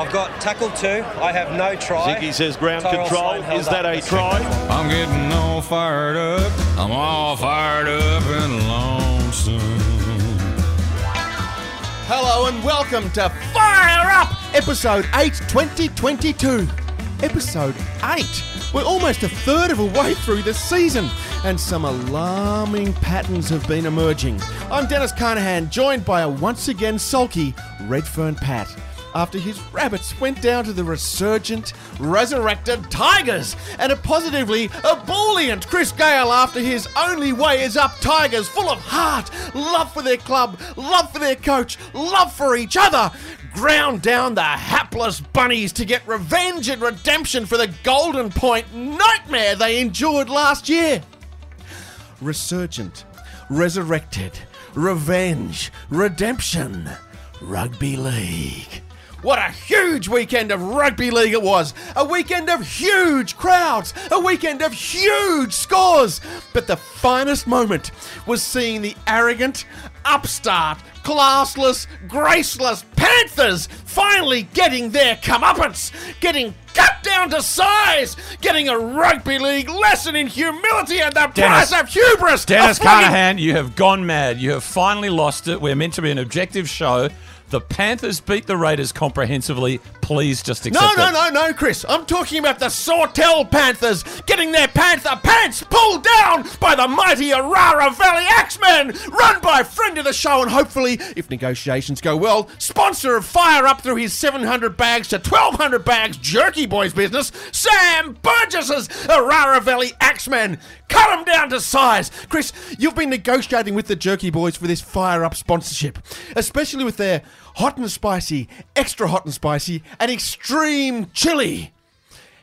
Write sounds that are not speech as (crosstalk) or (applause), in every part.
I've got tackle two. I have no try. Ziggy says ground Tyrell control. Is that up. a try? I'm getting all fired up. I'm all fired up and lonesome. Hello and welcome to Fire Up, episode 8, 2022. Episode 8. We're almost a third of a way through the season, and some alarming patterns have been emerging. I'm Dennis Carnahan, joined by a once again sulky Redfern Pat. After his rabbits went down to the resurgent, resurrected Tigers, and a positively ebullient Chris Gale after his only way is up Tigers, full of heart, love for their club, love for their coach, love for each other, ground down the hapless bunnies to get revenge and redemption for the Golden Point nightmare they endured last year. Resurgent, resurrected, revenge, redemption, rugby league. What a huge weekend of rugby league it was! A weekend of huge crowds! A weekend of huge scores! But the finest moment was seeing the arrogant, upstart, classless, graceless Panthers finally getting their comeuppance, getting cut down to size, getting a rugby league lesson in humility and the Dennis. price of hubris. Dennis of Carnahan, you have gone mad. You have finally lost it. We're meant to be an objective show. The Panthers beat the Raiders comprehensively. Please just No, accept no, it. no, no, Chris. I'm talking about the Sawtell Panthers getting their Panther pants pulled down by the mighty Orara Valley Axemen, run by a friend of the show and hopefully, if negotiations go well, sponsor of Fire Up through his 700 bags to 1200 bags Jerky Boys business, Sam Burgess's Orara Valley Axemen. Cut them down to size. Chris, you've been negotiating with the Jerky Boys for this Fire Up sponsorship, especially with their hot and spicy, extra hot and spicy, and extreme chili.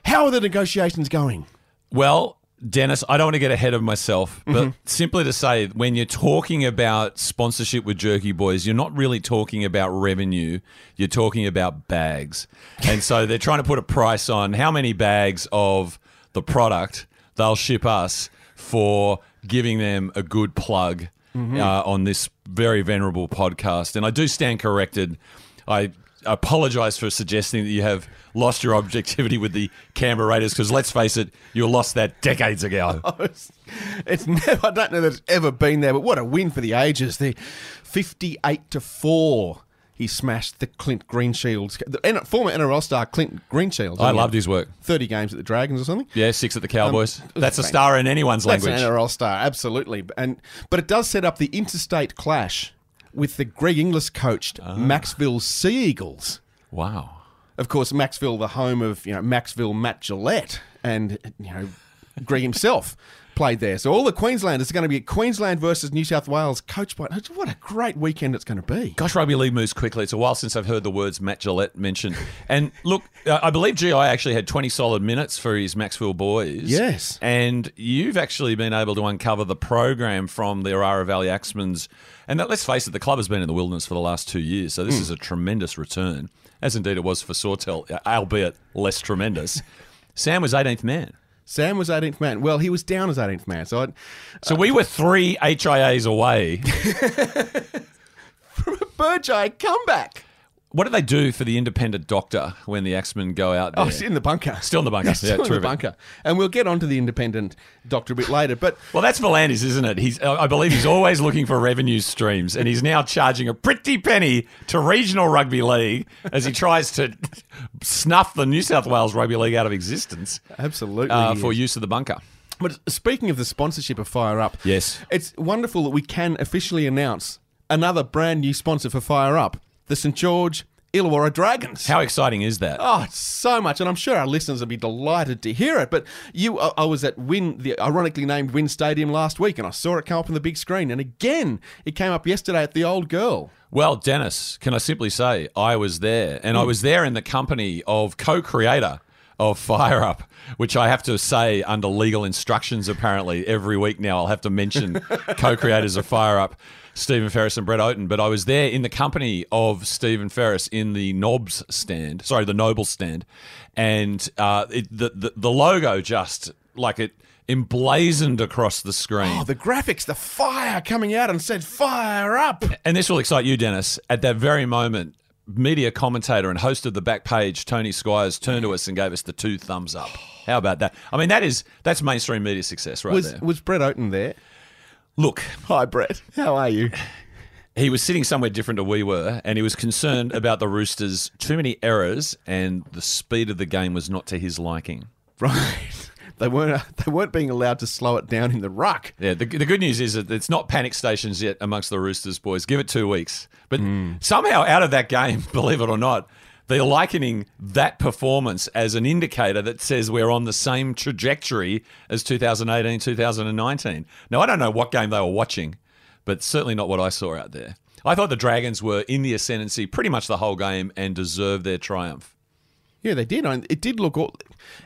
How are the negotiations going? Well, Dennis, I don't want to get ahead of myself, but Mm-hmm. simply to say, when you're talking about sponsorship with Jerky Boys, you're not really talking about revenue. You're talking about bags. And so they're trying to put a price on how many bags of the product they'll ship us for giving them a good plug Mm-hmm. uh, on this very venerable podcast. And I do stand corrected. I apologize for suggesting that you have lost your objectivity with the Canberra Raiders because let's face it, you lost that decades ago. (laughs) It's, it's never, I don't know that it's ever been there, but what a win for the ages. The 58 to 4. He smashed the Clint Greenshields, the former NRL star Clint Greenshields. I loved his work. 30 games at the Dragons or something. Yeah, six at the Cowboys. Um, That's a star in anyone's That's language. an NRL star, absolutely. And but it does set up the interstate clash with the Greg Inglis coached Ah. Macksville Sea Eagles. Wow. Of course, Macksville, the home of you know Macksville Matt Gillett, and you know Greg himself played there. So all the Queenslanders are going to be Queensland versus New South Wales, coached by. What a great weekend it's going to be. Gosh, rugby league moves quickly. It's a while since I've heard the words Matt Gillett mentioned. And look, uh, I believe GI actually had 20 solid minutes for his Maxwell boys. Yes. And you've actually been able to uncover the program from the Orara Valley Axemans. And that, let's face it, the club has been in the wilderness for the last two years. So this Hmm. is a tremendous return, as indeed it was for Sawtell, albeit less tremendous. Sam was 18th man. Sam was 18th man. Well, he was down as 18th man. So I, So we were three HIAs away. (laughs) From a Burgeye comeback. What do they do for the independent doctor when the Axemen go out there? Oh, it's in the bunker. Still in the bunker. (laughs) Still Yeah, in the bunker. And we'll get onto the independent doctor a bit later. But Well, that's V'landys, isn't it? He's, I believe he's always looking for revenue streams, and he's now charging a pretty penny to regional rugby league as he tries to snuff the New South Wales rugby league out of existence absolutely. uh, for use of the bunker. But speaking of the sponsorship of Fire Up, Yes. it's wonderful that we can officially announce another brand new sponsor for Fire Up, the St George Illawarra Dragons. How exciting is that? Oh, it's so much, and I'm sure our listeners will be delighted to hear it. But you, I was at Win, the ironically named Win Stadium last week, and I saw it come up on the big screen. And again, it came up yesterday at the Old Girl. Well, Dennis, can I simply say I was there, and I hmm. was there in the company of co-creator of Fire Up, which I have to say under legal instructions. Apparently, every week now I'll have to mention (laughs) co-creators of Fire Up, Stephen Ferris and Brett Oaten. But I was there in the company of Stephen Ferris in the Knobs stand, sorry, the Noble stand, and uh, it, the, the the logo just like it emblazoned across the screen. Oh, the graphics, the fire coming out and said "Fire Up." And this will excite you, Dennis. At that very moment, media commentator and host of the back page, Tony Squires, turned to us and gave us the two thumbs up. How about that? I mean, that is that's mainstream media success right Was there. was Brett Oaten there? Look, Hi, Brett. How are you? he was sitting somewhere different to we were, and he was concerned (laughs) about the Roosters' too many errors and the speed of the game was not to his liking. Right. They weren't. Uh, they weren't being allowed to slow it down in the ruck. Yeah, the, the good news is that it's not panic stations yet amongst the Roosters boys. Give it two weeks. But hmm. somehow out of that game, (laughs) believe it or not, they're likening that performance as an indicator that says we're on the same trajectory as 2018, 2019. Now, I don't know what game they were watching, but certainly not what I saw out there. I thought the Dragons were in the ascendancy pretty much the whole game and deserved their triumph. Yeah, they did. And It did look. all-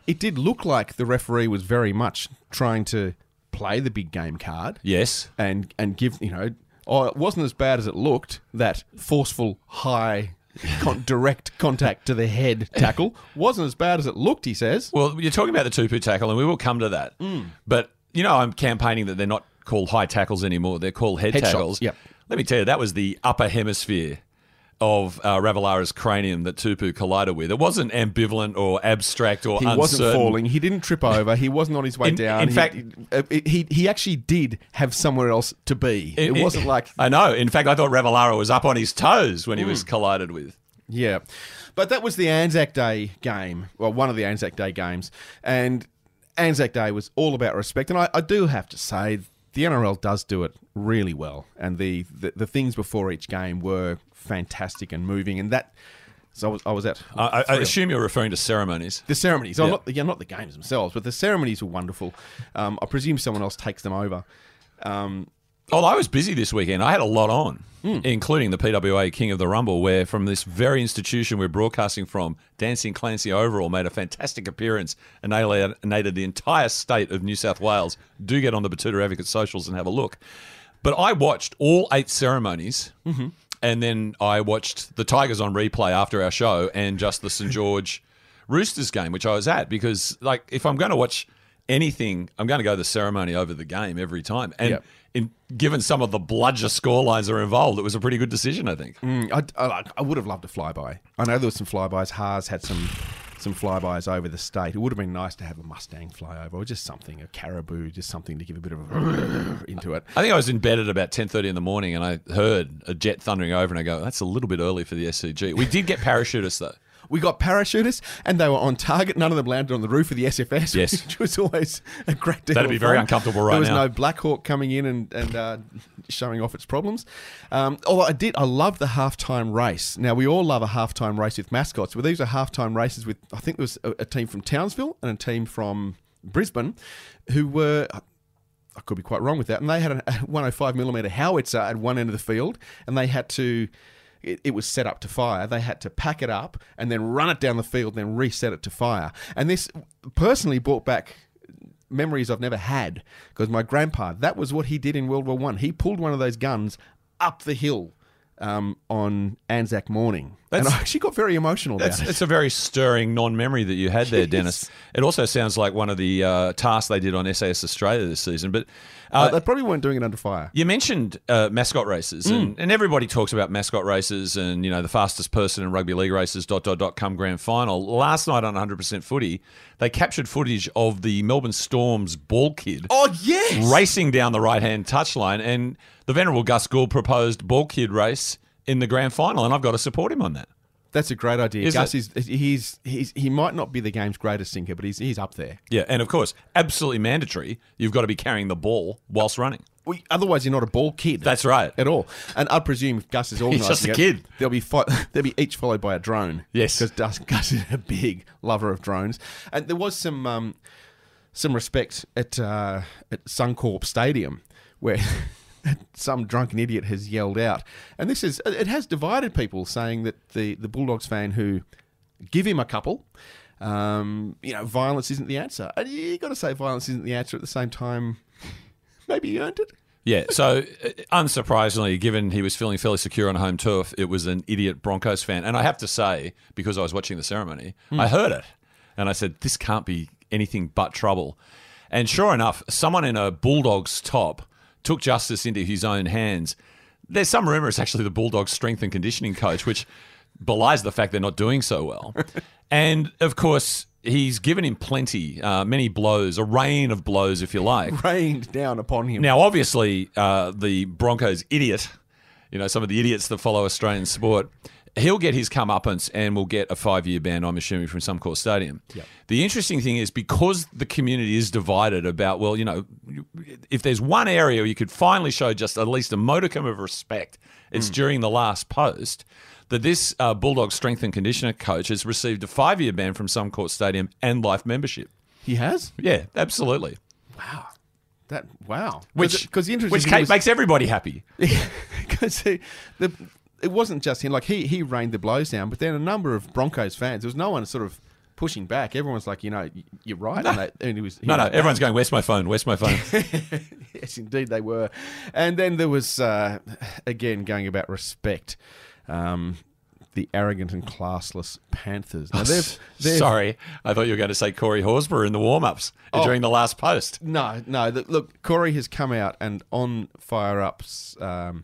It did look like the referee was very much trying to play the big game card. Yes. and and give you know oh it wasn't as bad as it looked that forceful high con- direct contact to the head tackle wasn't as bad as it looked he says Well, you're talking about the Tupou tackle, and we will come to that. Mm. But, you know, I'm campaigning that they're not called high tackles anymore. They're called head Head shots, tackles. yep. Let me tell you, that was the upper hemisphere of uh, cranium that Tupou collided with. It wasn't ambivalent or abstract or he uncertain. wasn't falling he didn't trip over he wasn't on his way In- down in He- fact- uh, he he actually did have somewhere else to be it, wasn't like I know. In fact, I thought Ravalawa was up on his toes when he Mm. was collided with. Yeah. But that was the Anzac Day game, well, one of the Anzac Day games. And Anzac Day was all about respect. And I, I do have to say, the NRL does do it really well. And the, the, the things before each game were fantastic and moving. And that, so I was, I was at I, I assume you're referring to ceremonies. the ceremonies. Oh, Yeah. not, yeah, not the games themselves, but the ceremonies were wonderful. Um, I presume someone else takes them over. Um, Oh, I was busy this weekend. I had a lot on, Hmm. including the PWA King of the Rumble, where from this very institution we're broadcasting from, Dancing Clancy Overall made a fantastic appearance and alienated the entire state of New South Wales. Do get on the Batuta Advocate socials and have a look. But I watched all eight ceremonies, Mm-hmm. And then I watched the Tigers on replay after our show and just the St George Roosters game, which I was at, because like if I'm going to watch anything, I'm going to go the ceremony over the game every time. And Yep. in given some of the bludger scorelines are involved, it was a pretty good decision, I think. Mm, I, I, I would have loved a flyby. I know there was some flybys. Haas had some some flybys over the state. It would have been nice to have a Mustang flyover or just something, a caribou, just something to give a bit of a (laughs) into it. I think I was in bed at about ten thirty in the morning, and I heard a jet thundering over, and I go, "That's a little bit early for the SCG." We did get parachutists though. We got parachutists, and they were on target. None of them landed on the roof of the SFS, Yes. which was always a great deal. That'd be very fun. uncomfortable right There was now. no Black Hawk coming in and and uh, showing off its problems. Um, although I did, I love the halftime race. Now we all love a halftime race with mascots, but these are halftime races with. I think there was a, a team from Townsville and a team from Brisbane, who were. I could be quite wrong with that. And they had a 105 millimeter howitzer at one end of the field, and they had to. It, it was set up to fire. They had to pack it up and then run it down the field, then reset it to fire. And this personally brought back memories I've never had because my grandpa, that was what he did in World War One. He pulled one of those guns up the hill um, on Anzac morning, and I actually got very emotional It's, it. it's a very stirring non-memory that you had there, (laughs) Dennis. It also sounds like one of the uh, tasks they did on SAS Australia this season. But Uh, uh, they probably weren't doing it under fire. You mentioned uh, mascot races, and, and everybody talks about mascot races and, you know, the fastest person in rugby league races, dot, dot, dot, come grand final. Last night on 100% footy, they captured footage of the Melbourne Storm's ball kid Oh yes, racing down the right hand touchline, and the venerable Gus Gould proposed ball kid race in the grand final, and I've got to support him on that. That's a great idea. Is Gus it? is he's, he's he might not be the game's greatest sinker, but he's he's up there. Yeah, and of course, absolutely mandatory. You've got to be carrying the ball whilst running. Well, otherwise, you're not a ball kid. That's right. at all. And I presume if Gus is organising just a it, kid. They'll be fo- (laughs) they'll be each followed by a drone. Yes. because Gus is a big lover of drones. And there was some um, some respect at uh, at Suncorp Stadium where. (laughs) (laughs) Some drunken idiot has yelled out, and this is it has divided people, saying that the, the Bulldogs fan who give him a couple, um, you know, violence isn't the answer. And you got to say violence isn't the answer at the same time. Maybe he earned it. Yeah, so uh, unsurprisingly, given he was feeling fairly secure on home turf, it was an idiot Broncos fan. And I have to say, because I was watching the ceremony, I heard it. And I said, this can't be anything but trouble. And sure enough, someone in a Bulldogs top took justice into his own hands. There's some rumour it's actually the Bulldogs strength and conditioning coach, which belies the fact they're not doing so well. (laughs) and of course, he's given him plenty, uh, many blows, a rain of blows, if you like. (laughs) Rained down upon him. Now, obviously, uh, the Broncos idiot, you know, some of the idiots that follow Australian sport, he'll get his comeuppance and will get a five year ban, I'm assuming, from Suncorp Stadium. The interesting thing is because the community is divided about, well, you know, if there's one area you could finally show just at least a modicum of respect, it's during the last post. That this uh, Bulldog strength and conditioner coach has received a five year ban from Suncorp Stadium and life membership. he has Yeah, absolutely. Wow. That. Wow. Which, because the interesting which was- makes everybody happy. (laughs) because the, it wasn't just him. Like he he rained the blows down, but then a number of Broncos fans. There was no one sort of pushing back. Everyone's like, you know, you're right. And, they, and he was he No, no, was- everyone's going, where's my phone? Where's my phone? (laughs) yes, indeed they were. And then there was uh, again going about respect. Um, the arrogant and classless Panthers. Now (laughs) they've, they've Sorry, I thought you were going to say Corey Horsburgh in the warm ups Oh. during the last post. No, no. Look, Corey has come out and on Fire Up's um,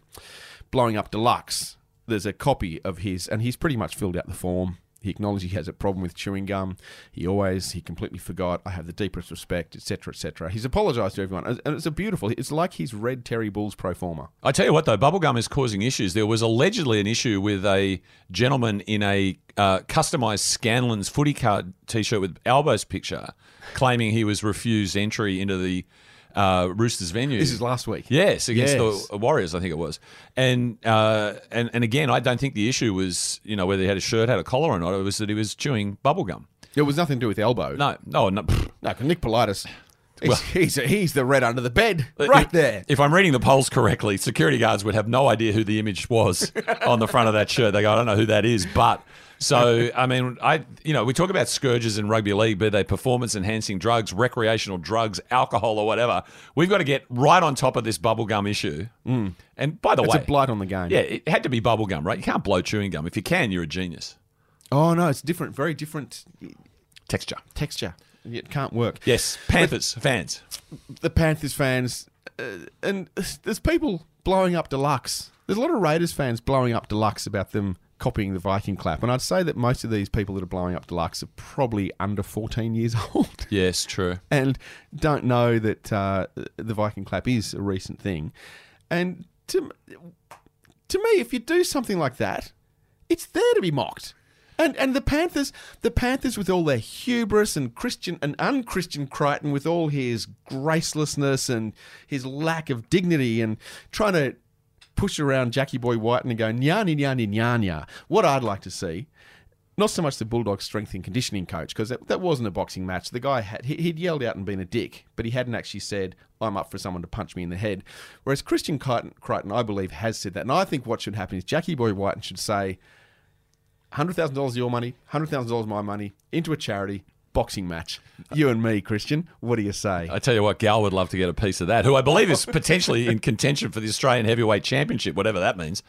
Blowing Up Deluxe, there's a copy of his, and he's pretty much filled out the form. He acknowledged he has a problem with chewing gum. He always, he completely forgot. I have the deepest respect, etc., etc. He's apologised to everyone, and it's a beautiful. It's like he's read Terry Bull's pro forma. I tell you what, though, bubblegum is causing issues. There was allegedly an issue with a gentleman in a uh, customized Scanlens footy card t shirt with Albo's picture, claiming he was refused entry into the uh, Roosters venue. This is last week. Yes, against Yes. the Warriors, I think it was. And uh, and and again, I don't think the issue was you know whether he had a shirt, had a collar or not. It was that he was chewing bubblegum. It was nothing to do with Albo. No, no, no. no. Nick Politis, he's, Well- he's, he's the red under the bed, right If- there. If I'm reading the polls correctly, security guards would have no idea who the image was (laughs) on the front of that shirt. They go, I don't know who that is, but. So I mean, I you know we talk about scourges in rugby league, be they performance enhancing drugs, recreational drugs, alcohol, or whatever. We've got to get right on top of this bubblegum issue. Mm. And by the It's way, it's a blight on the game. yeah, it had to be bubblegum, right? You can't blow chewing gum. If you can, you're a genius. Oh no, it's different. Very different Texture. texture. It can't work. Yes, Panthers fans. the Panthers fans, uh, and there's people blowing up Deluxe. There's a lot of Raiders fans blowing up Deluxe about them copying the Viking clap, and I'd say that most of these people that are blowing up Deluxe are probably under 14 years (laughs) old Yes, true. and don't know that uh, the Viking clap is a recent thing. And to to me, if you do something like that, it's there to be mocked. And and the Panthers, the Panthers with all their hubris and Christian and unchristian Crichton with all his gracelessness and his lack of dignity and trying to push around Jackie Boy White and go nyani nyani nyanya. What I'd like to see not so much the Bulldog strength and conditioning coach because that, that wasn't a boxing match. The guy had he, he'd yelled out and been a dick, but he hadn't actually said I'm up for someone to punch me in the head. Whereas Christian Crichton, Crichton I believe, has said that, and I think what should happen is Jackie Boy White should say, hundred thousand dollars your money, hundred thousand dollars my money into a charity boxing match. You and me, Christian. What do you say? I tell you what, Gal would love to get a piece of that, who I believe is potentially in contention for the Australian Heavyweight Championship, whatever that means.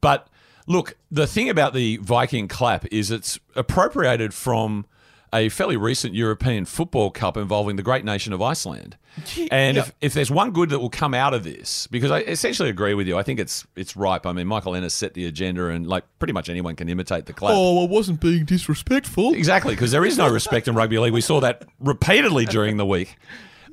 But look, the thing about the Viking clap is it's appropriated from a fairly recent European Football Cup involving the great nation of Iceland. (laughs) And if, if there's one good that will come out of this, because I essentially agree with you, I think it's it's ripe. I mean, Michael Ennis set the agenda, and like pretty much anyone can imitate the clap. oh, I wasn't being disrespectful. Exactly, because there is no respect in rugby league. We saw that repeatedly during the week. (laughs)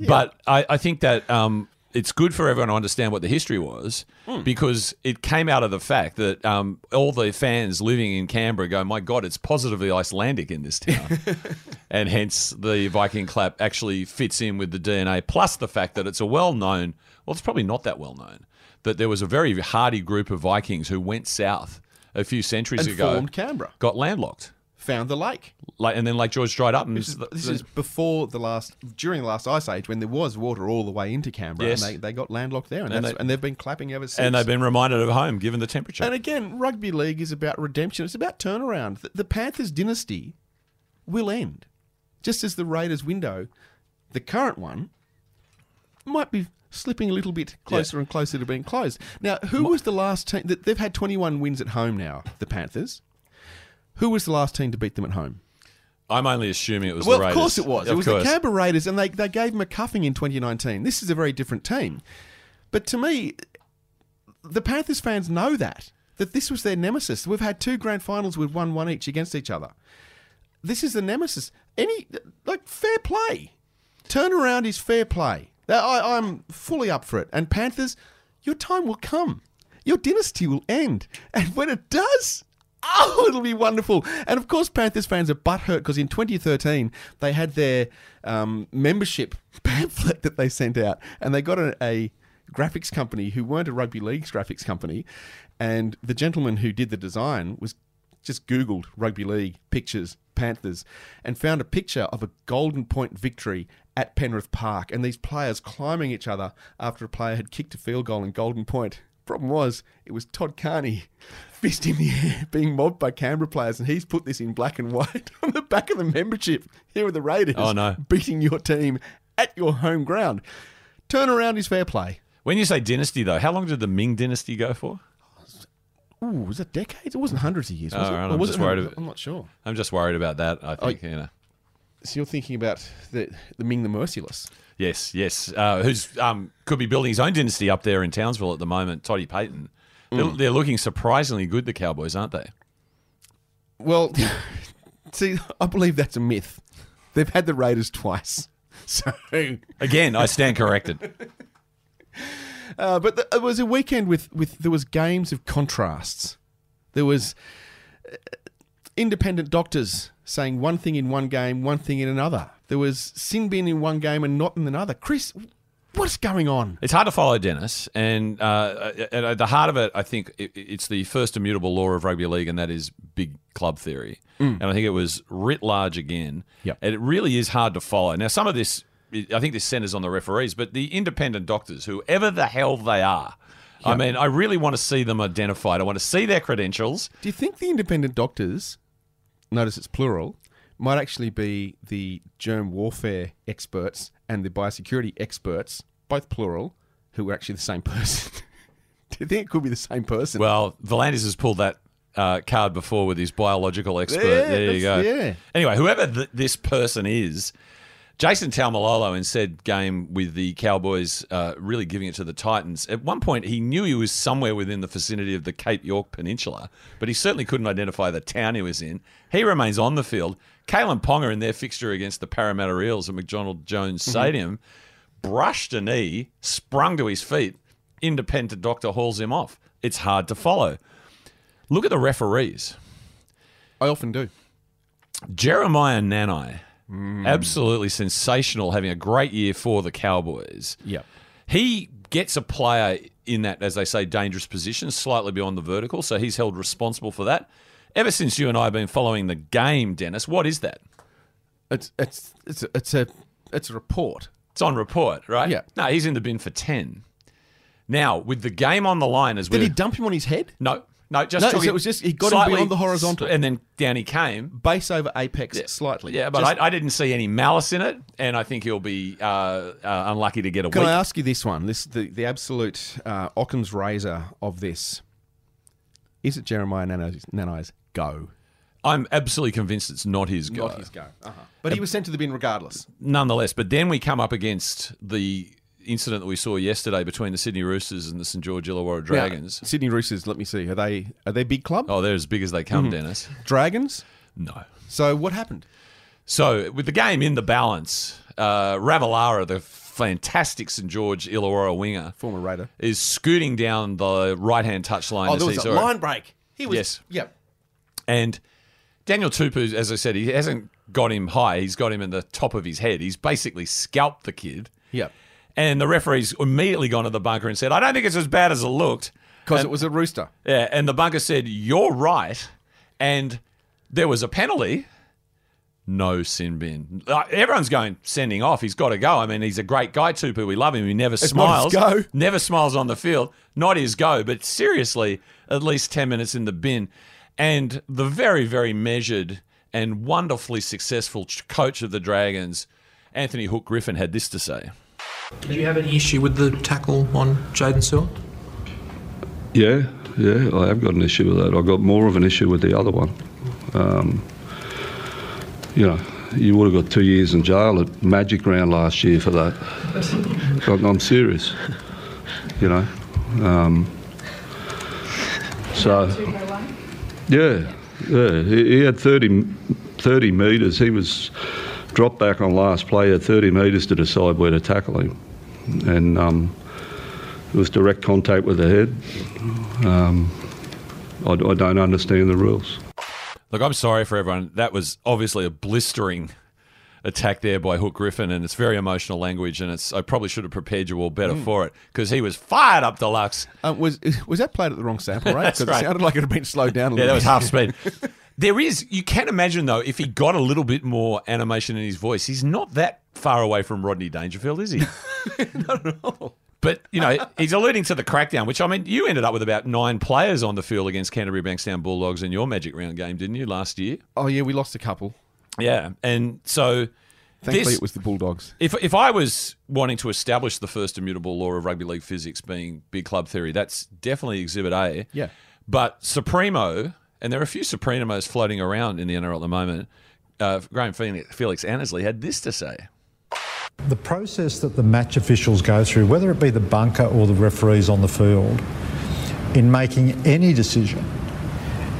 But I, I think that um, it's good for everyone to understand what the history was because it came out of the fact that um, all the fans living in Canberra go, my God, it's positively Icelandic in this town. (laughs) and hence the Viking clap actually fits in with the DNA, plus the fact that it's a well known, well, it's probably not that well known, that there was a very hardy group of Vikings who went south a few centuries And ago, formed Canberra. got landlocked Found the lake. like and then Lake George dried up and This is, this is before the last, during the last ice age, when there was water all the way into Canberra, Yes. and they, they got landlocked there, and, And they- and they've been clapping ever since. and they've been reminded of home given the temperature. And again, rugby league is about redemption. It's about turnaround. The, the Panthers dynasty will end, just as the Raiders window, the current one, might be slipping a little bit closer and closer to being closed. Now, who was the last team that they've had 21 wins at home now? The Panthers. Who was the last team to beat them at home? I'm only assuming it was Well, the of course it was. it was course. the Canberra Raiders, and they, they gave them a cuffing in 2019. This is a very different team. But to me, the Panthers fans know that. that this was their nemesis. We've had two grand finals with one one each against each other. This is the nemesis. Any like fair play. Turnaround is fair play. I, I'm fully up for it. And Panthers, your time will come. Your dynasty will end. And when it does, oh, it'll be wonderful. And of course, Panthers fans are butthurt because in 2013, they had their um, membership (laughs) pamphlet that they sent out, and they got a, a graphics company who weren't a rugby league's graphics company. And the gentleman who did the design was just Googled rugby league pictures, Panthers, and found a picture of a Golden Point victory at Penrith Park and these players climbing each other after a player had kicked a field goal in Golden Point. Problem was, it was Todd Carney, (laughs) fist in the air, being mobbed by Canberra players, and he's put this in black and white (laughs) on the back of the membership. Here are the Raiders Oh, no. beating your team at your home ground. Turnaround is fair play. When you say dynasty, though, how long did the Ming dynasty go for? Ooh, was it decades? It wasn't hundreds of years, oh, was Oh, it? right, I'm was just it? worried about- I'm not sure. I'm just worried about that. I oh, think, you know. So you're thinking about the, the Ming the Merciless. Yes, yes. Uh, who's um, could be building his own dynasty up there in Townsville at the moment, Toddy Payten. They're, they're looking surprisingly good, the Cowboys, aren't they? Well, (laughs) see, I believe that's a myth. They've had the Raiders twice. (laughs) So, Again, I stand corrected. (laughs) uh, but the, it was a weekend with, with there was games of contrasts. There was uh, independent doctors saying one thing in one game, one thing in another. There was sin bin in one game and not in another. Chris, what's going on? It's hard to follow Dennis, and uh, at at the heart of it, I think it's the first immutable law of rugby league, and that is big club theory. And I think it was writ large again. Yep. And it really is hard to follow. Now, some of this, I think this centers on the referees, but the independent doctors, whoever the hell they are, I mean, I really want to see them identified. I want to see their credentials. Do you think the independent doctors, notice it's plural, might actually be the germ warfare experts and the biosecurity experts, both plural, who are actually the same person? (laughs) Do you think it could be the same person? Well, V'landys has pulled that uh, card before with his biological expert. Yeah, there you go. yeah. Anyway, whoever th- this person is, Jason Taumalolo in said game with the Cowboys uh, really giving it to the Titans. At one point, he knew he was somewhere within the vicinity of the Cape York Peninsula, but he certainly couldn't identify the town he was in. He remains on the field. Kalyn Ponga in their fixture against the Parramatta Eels at McDonald Jones Stadium brushed a knee, sprung to his feet. Independent doctor hauls him off. It's hard to follow. Look at the referees. I often do. Jeremiah Nanai, Mm. absolutely sensational, having a great year for the Cowboys. Yep. He gets a player in that, as they say, dangerous position, slightly beyond the vertical, so he's held responsible for that. Ever since you and I have been following the game, Dennis, what is that? It's it's it's a, it's a it's a report. It's on report, right? Yeah. No, he's in the bin for 10. Now, with the game on the line as well. Did he dump him on his head? No, no, just No, so it was just- he got him beyond the horizontal. and then down he came. Base over apex slightly. Yeah, but Just- I, I didn't see any malice in it, and I think he'll be uh, uh, unlucky to get a Can week. I ask you this one? This the the absolute uh, Occam's razor of this. Is it Jeremiah Nanai's, Nanai's go? I'm absolutely convinced it's not his go. Not his go. Uh-huh. But he was sent to the bin regardless. Nonetheless, but then we come up against the incident that we saw yesterday between the Sydney Roosters and the St George Illawarra Dragons. Now, Sydney Roosters. Let me see. Are they are they big club? Oh, they're as big as they come, Dennis. Dragons. No. So what happened? So, with the game in the balance, uh, Ravalawa, the fantastic St George Illawarra winger, Former Raider. is scooting down the right hand touchline. Oh, there was a line break. He was. Yes. Yep. And Daniel Tupou, as I said, he hasn't got him high. He's got him in the top of his head. He's basically scalped the kid. Yep. And the referee's immediately gone to the bunker and said, I don't think it's as bad as it looked. Because it was a rooster. Yeah, and the bunker said, You're right. And there was a penalty. No sin bin. Like, everyone's going sending off. He's got to go. I mean, he's a great guy, Tupou. We love him. He never not smiles. his go. Never smiles on the field. Not his go. But seriously, at least 10 minutes in the bin. And the very, very measured and wonderfully successful coach of the Dragons, Anthony Hook Griffin, had this to say. Did you have any issue with the tackle on Jaden Sewell? Yeah, yeah, I have got an issue with that. I've got more of an issue with the other one. Um, you know, you would have got two years in jail at Magic Round last year for that. (laughs) I'm, I'm serious. You know, um, So, yeah, yeah, he, he had 30, 30 metres. He was dropped back on last play, had 30 metres to decide where to tackle him. And um, it was direct contact with the head. Um, I, I don't understand the rules. Look, I'm sorry for everyone. That was obviously a blistering attack there by Hook Griffin, and it's very emotional language. And it's I probably should have prepared you all better Mm. for it because he was fired up deluxe. Um, was was that played at the wrong sample rate? (laughs) That's Because right. it sounded like it had been slowed down a Yeah, little. that was half speed. (laughs) There is, you can imagine though, if he got a little bit more animation in his voice, he's not that far away from Rodney Dangerfield, is he? (laughs) not at all. But, you know, he's alluding to the crackdown, which I mean, you ended up with about nine players on the field against Canterbury Bankstown Bulldogs in your Magic Round game, didn't you, last year? Oh yeah, we lost a couple. Yeah. And so. Thankfully, this- it was the Bulldogs. If, if I was wanting to establish the first immutable law of rugby league physics being big club theory, that's definitely Exhibit A. Yeah. But Supremo, and there are a few Supremos floating around in the NRL at the moment, uh, Graham Felix, Felix Annesley had this to say. The process that the match officials go through, whether it be the bunker or the referees on the field, in making any decision,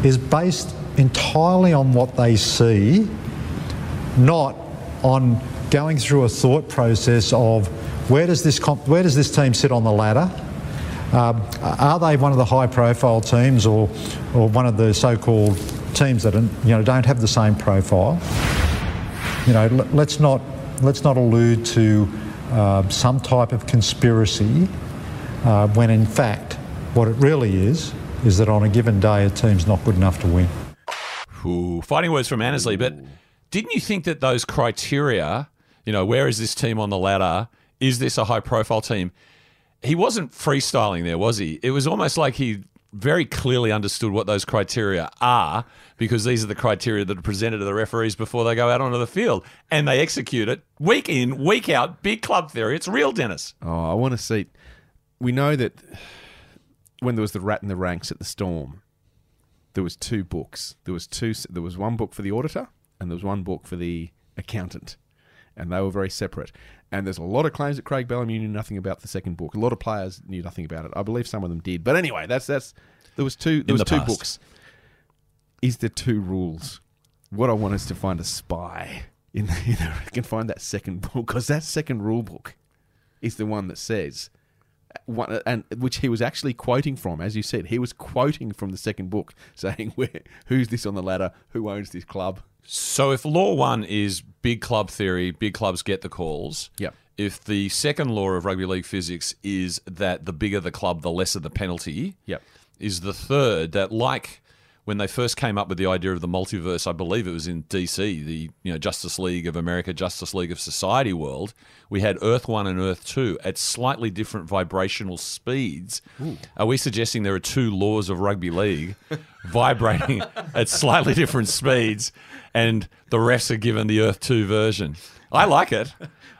is based entirely on what they see, not on going through a thought process of where does this comp- where does this team sit on the ladder. Um, are they one of the high-profile teams, or, or one of the so-called teams that you know don't have the same profile? you know, let's not let's not allude to uh, some type of conspiracy uh, when in fact what it really is is that on a given day a team's not good enough to win. Ooh, fighting words from Annesley. But didn't you think that those criteria, you know, where is this team on the ladder? Is this a high profile team? He wasn't freestyling there, was he? It was almost like he very clearly understood what those criteria are because these are the criteria that are presented to the referees before they go out onto the field and they execute it week in, week out. Big club theory. It's real, Dennis. Oh, I want to see. We know that when there was the rat in the ranks at the Storm, there was two books. There was two. There was one book for the auditor, and there was one book for the accountant, and they were very separate. And there's a lot of claims that Craig Bellamy knew nothing about the second book. A lot of players knew nothing about it. I believe some of them did. But anyway, that's that's. There was two. There In was the two past. books. Is there two rules? What I want is to find a spy in the, (laughs) in the can find that second book because that second rule book is the one that says uh, one, uh, and which he was actually quoting from, as you said, he was quoting from the second book, (laughs) saying, "Where, who's this on the ladder? Who owns this club?" So if law one is big club theory, big clubs get the calls. Yep. If the second law of rugby league physics is that the bigger the club, the lesser the penalty. Yep. Is the third that like when they first came up with the idea of the multiverse, I believe it was in DC, the you know Justice League of America, Justice League of Society world. We had Earth One and Earth Two at slightly different vibrational speeds. Are we suggesting there are two laws of rugby league (laughs) vibrating at slightly different speeds, and the refs are given the Earth Two version? I like it.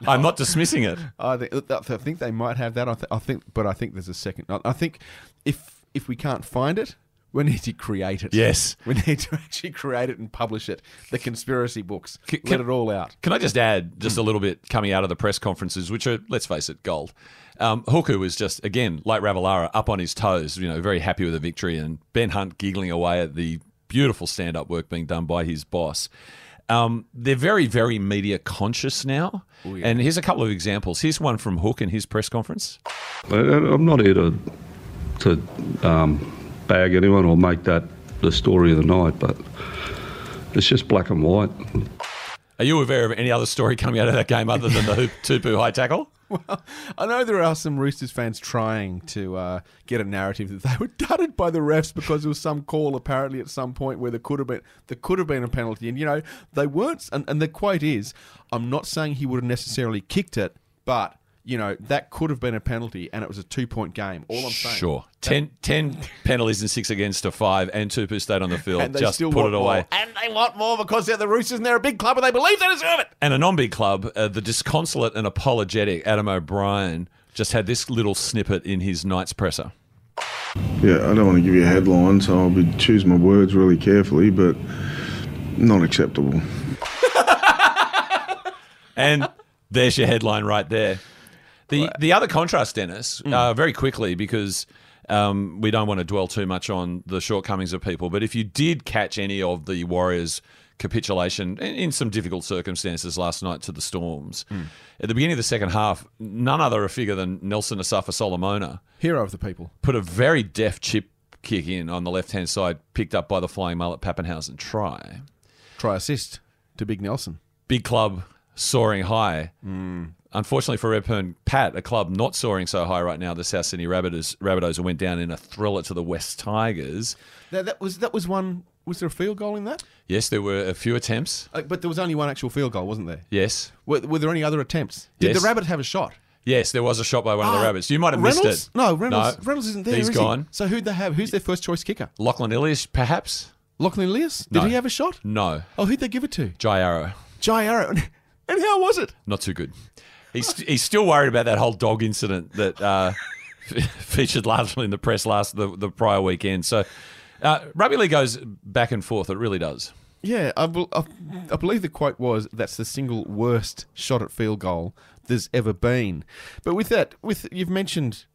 I'm not dismissing it. (laughs) I think, I think they might have that. I, th- I think, but I think there's a second. I, I think if if we can't find it, we need to create it. Yes. (laughs) we need to actually create it and publish it. The conspiracy books. C- Let it all out. Can I just add just a little bit coming out of the press conferences, which are, let's face it, gold. Um, Hooker was just, again, like Ravalawa, up on his toes, you know, very happy with the victory, and Ben Hunt giggling away at the beautiful stand up work being done by his boss. Um, they're very, very media conscious now. And here's a couple of examples. Here's one from Hook in his press conference. I- I'm not here to to um, bag anyone or make that the story of the night, but it's just black and white. Are you aware of any other story coming out of that game other than the (laughs) Hoop Tupou high tackle? I know there are some Roosters fans trying to uh, get a narrative that they were dudded by the refs because there was some call apparently at some point where there could have been there could have been a penalty, and you know they weren't. And, and the quote is, "I'm not saying he would have necessarily kicked it, but you know that could have been a penalty, and it was a two point game. All I'm saying, Sure. Ten, 10 penalties and six against a five, and Tupou stayed on the field. And they Just still put want it away. more. and they want more because they're the Roosters and they're a big club and they believe they deserve it. And a non-big club, uh, the disconsolate and apologetic Adam O'Brien just had this little snippet in his Knights presser. Yeah, I don't want to give you a headline, so I'll be choose my words really carefully, but not acceptable. (laughs) And there's your headline right there. The the other contrast, Dennis, uh, very quickly because Um, we don't want to dwell too much on the shortcomings of people, but if you did catch any of the Warriors' capitulation in, in some difficult circumstances last night to the Storms, at the beginning of the second half, none other a figure than Nelson Asofa Solomona Hero of the people. put a very deft chip kick in on the left hand side, picked up by the flying mullet Papenhuyzen try. Try assist to Big Nelson. Big club soaring high. Unfortunately for Redfern Pat, a club not soaring so high right now, the South Sydney Rabbitohs, Rabbitohs went down in a thriller to the West Tigers. That, that was that was one. Was there a field goal in that? Yes, there were a few attempts. Uh, but there was only one actual field goal, wasn't there? Yes. Were, were there any other attempts? Did Yes. the Rabbit have a shot? Yes, there was a shot by one of the Ah, Rabbits. You might have Reynolds? missed it. No, Reynolds. No. Reynolds isn't there. He's is he? gone. So who'd they have? Who's their first choice kicker? Lachlan Ilias, perhaps? Lachlan Ilias. Did No. he have a shot? No. Oh, who'd they give it to? Jai Arrow. Jai Arrow. (laughs) and how was it? Not too good. He's, he's still worried about that whole dog incident that uh, (laughs) featured largely in the press last the, the prior weekend. So uh, rugby league goes back and forth. It really does. Yeah, I, I, I believe the quote was that's the single worst shot at field goal there's ever been. But with that, with you've mentioned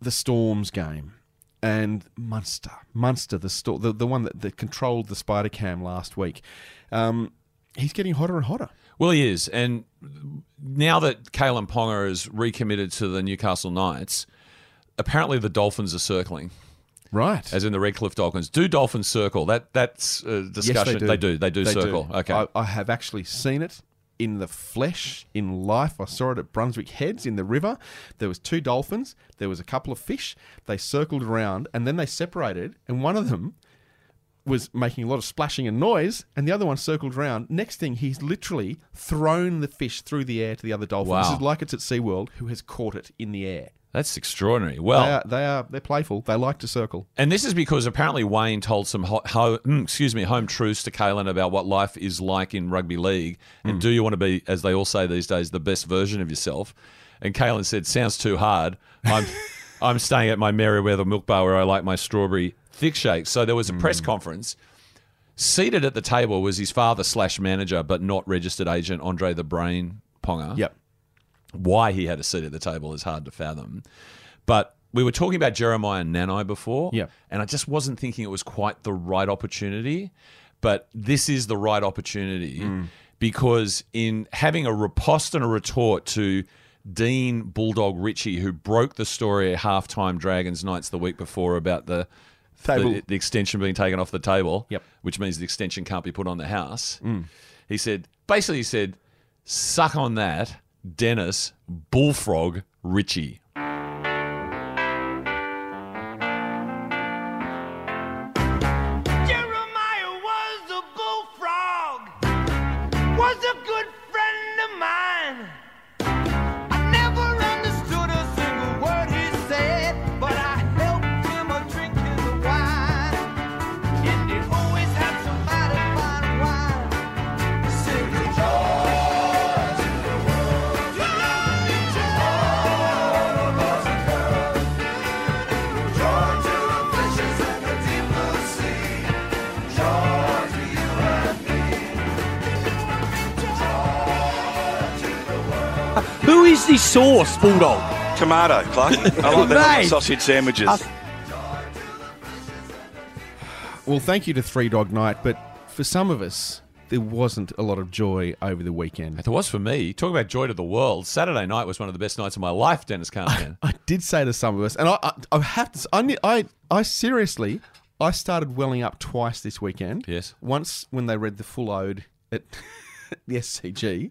the Storms game and Munster, Munster, the sto- the, the one that, that controlled the Spider Cam last week. Um, he's getting hotter and hotter. Well, he is. And now that Kalyn Ponga is recommitted to the Newcastle Knights, apparently the Dolphins are circling, Right. as in the Redcliffe Dolphins. Do Dolphins circle? That That's a discussion. Yes, they do. They do They circle. Okay. I, I have actually seen it in the flesh, in life. I saw it at Brunswick Heads in the river. There was two dolphins. There was a couple of fish. They circled around and then they separated. And one of them was making a lot of splashing and noise, and the other one circled around. Next thing, he's literally thrown the fish through the air to the other dolphin. This is like it's at SeaWorld, who has caught it in the air. That's extraordinary. Well, They are, they are they're playful. They like to circle. And this is because apparently Wayne told some ho- ho- mm, excuse me home truths to Kalyn about what life is like in rugby league, and do you want to be, as they all say these days, the best version of yourself? And Kalyn said, "Sounds too hard. I'm (laughs) I'm staying at my Merewether Milk Bar where I like my strawberry thick shakes." So there was a press mm. conference. Seated at the table was his father slash manager, but not registered agent Andre the Brain Ponga Yep. why he had a seat at the table is hard to fathom. But we were talking about Jeremiah Nanai before, Yeah. and I just wasn't thinking it was quite the right opportunity. But this is the right opportunity mm. because in having a riposte and a retort to Dean Bulldog Ritchie, who broke the story at halftime Dragons Knights the week before about the Table. the, the extension being taken off the table, Yep. which means the extension can't be put on the house. Mm. He said, basically, he said, suck on that, Dennis Bullfrog Ritchie. Sauce, Bulldog? Tomato, Clark. I like that sausage sandwiches. Well, thank you to Three Dog Night, but for some of us, there wasn't a lot of joy over the weekend. It was for me. Talk about joy to the world. Saturday night was one of the best nights of my life, Dennis (laughs) Carnahan. I did say to some of us, and I, I, I have to, I, I, I seriously, I started welling up twice this weekend. Yes. Once when they read the full ode at (laughs) the SCG,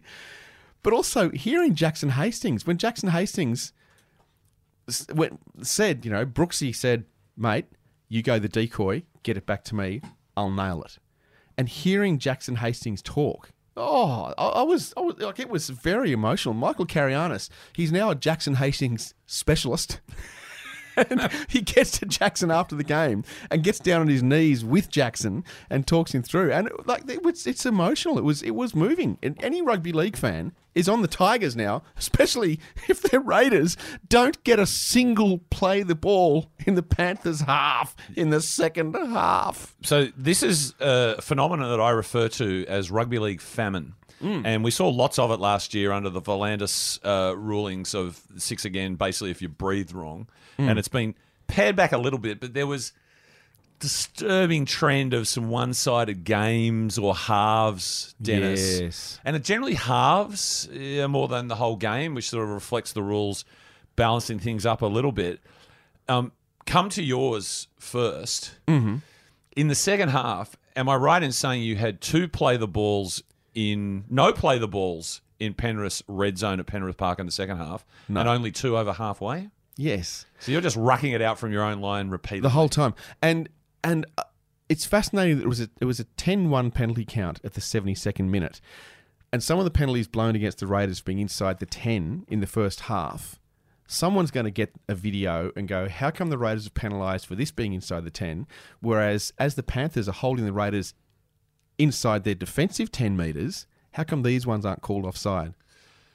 but also hearing Jackson Hastings when Jackson Hastings went, said, you know, Brooksy said, "Mate, you go the decoy, get it back to me, I'll nail it." And hearing Jackson Hastings talk, oh, I, I was, I was like, it was very emotional. Michael Carayannis, he's now a Jackson Hastings specialist. (laughs) and (laughs) he gets to Jackson after the game and gets down on his knees with Jackson and talks him through. And like it was, it's emotional. It was it was moving. And any rugby league fan is on the Tigers now, especially (laughs) if their Raiders don't get a single play the ball in the Panthers half in the second half. So this is a phenomenon that I refer to as rugby league famine. And we saw lots of it last year under the V'landys uh, rulings of six again, basically if you breathe wrong. And it's been pared back a little bit, but there was disturbing trend of some one-sided games or halves, Dennis. Yes. And it generally halves yeah, more than the whole game, which sort of reflects the rules, balancing things up a little bit. Um, come to yours 1st Mm-hmm. In the second half, am I right in saying you had two play the balls in no play the balls in Penrith's red zone at Penrith Park in the second half, No. and only two over halfway? Yes. So you're just rucking it out from your own line repeatedly. the whole time. And and uh, it's fascinating that it was a, it was a 10-1 penalty count at the 72nd minute. And some of the penalties blown against the Raiders being inside the 10 in the first half. Someone's going to get a video and go, how come the Raiders are penalised for this being inside the 10? Whereas as the Panthers are holding the Raiders inside their defensive 10 metres, how come these ones aren't called offside?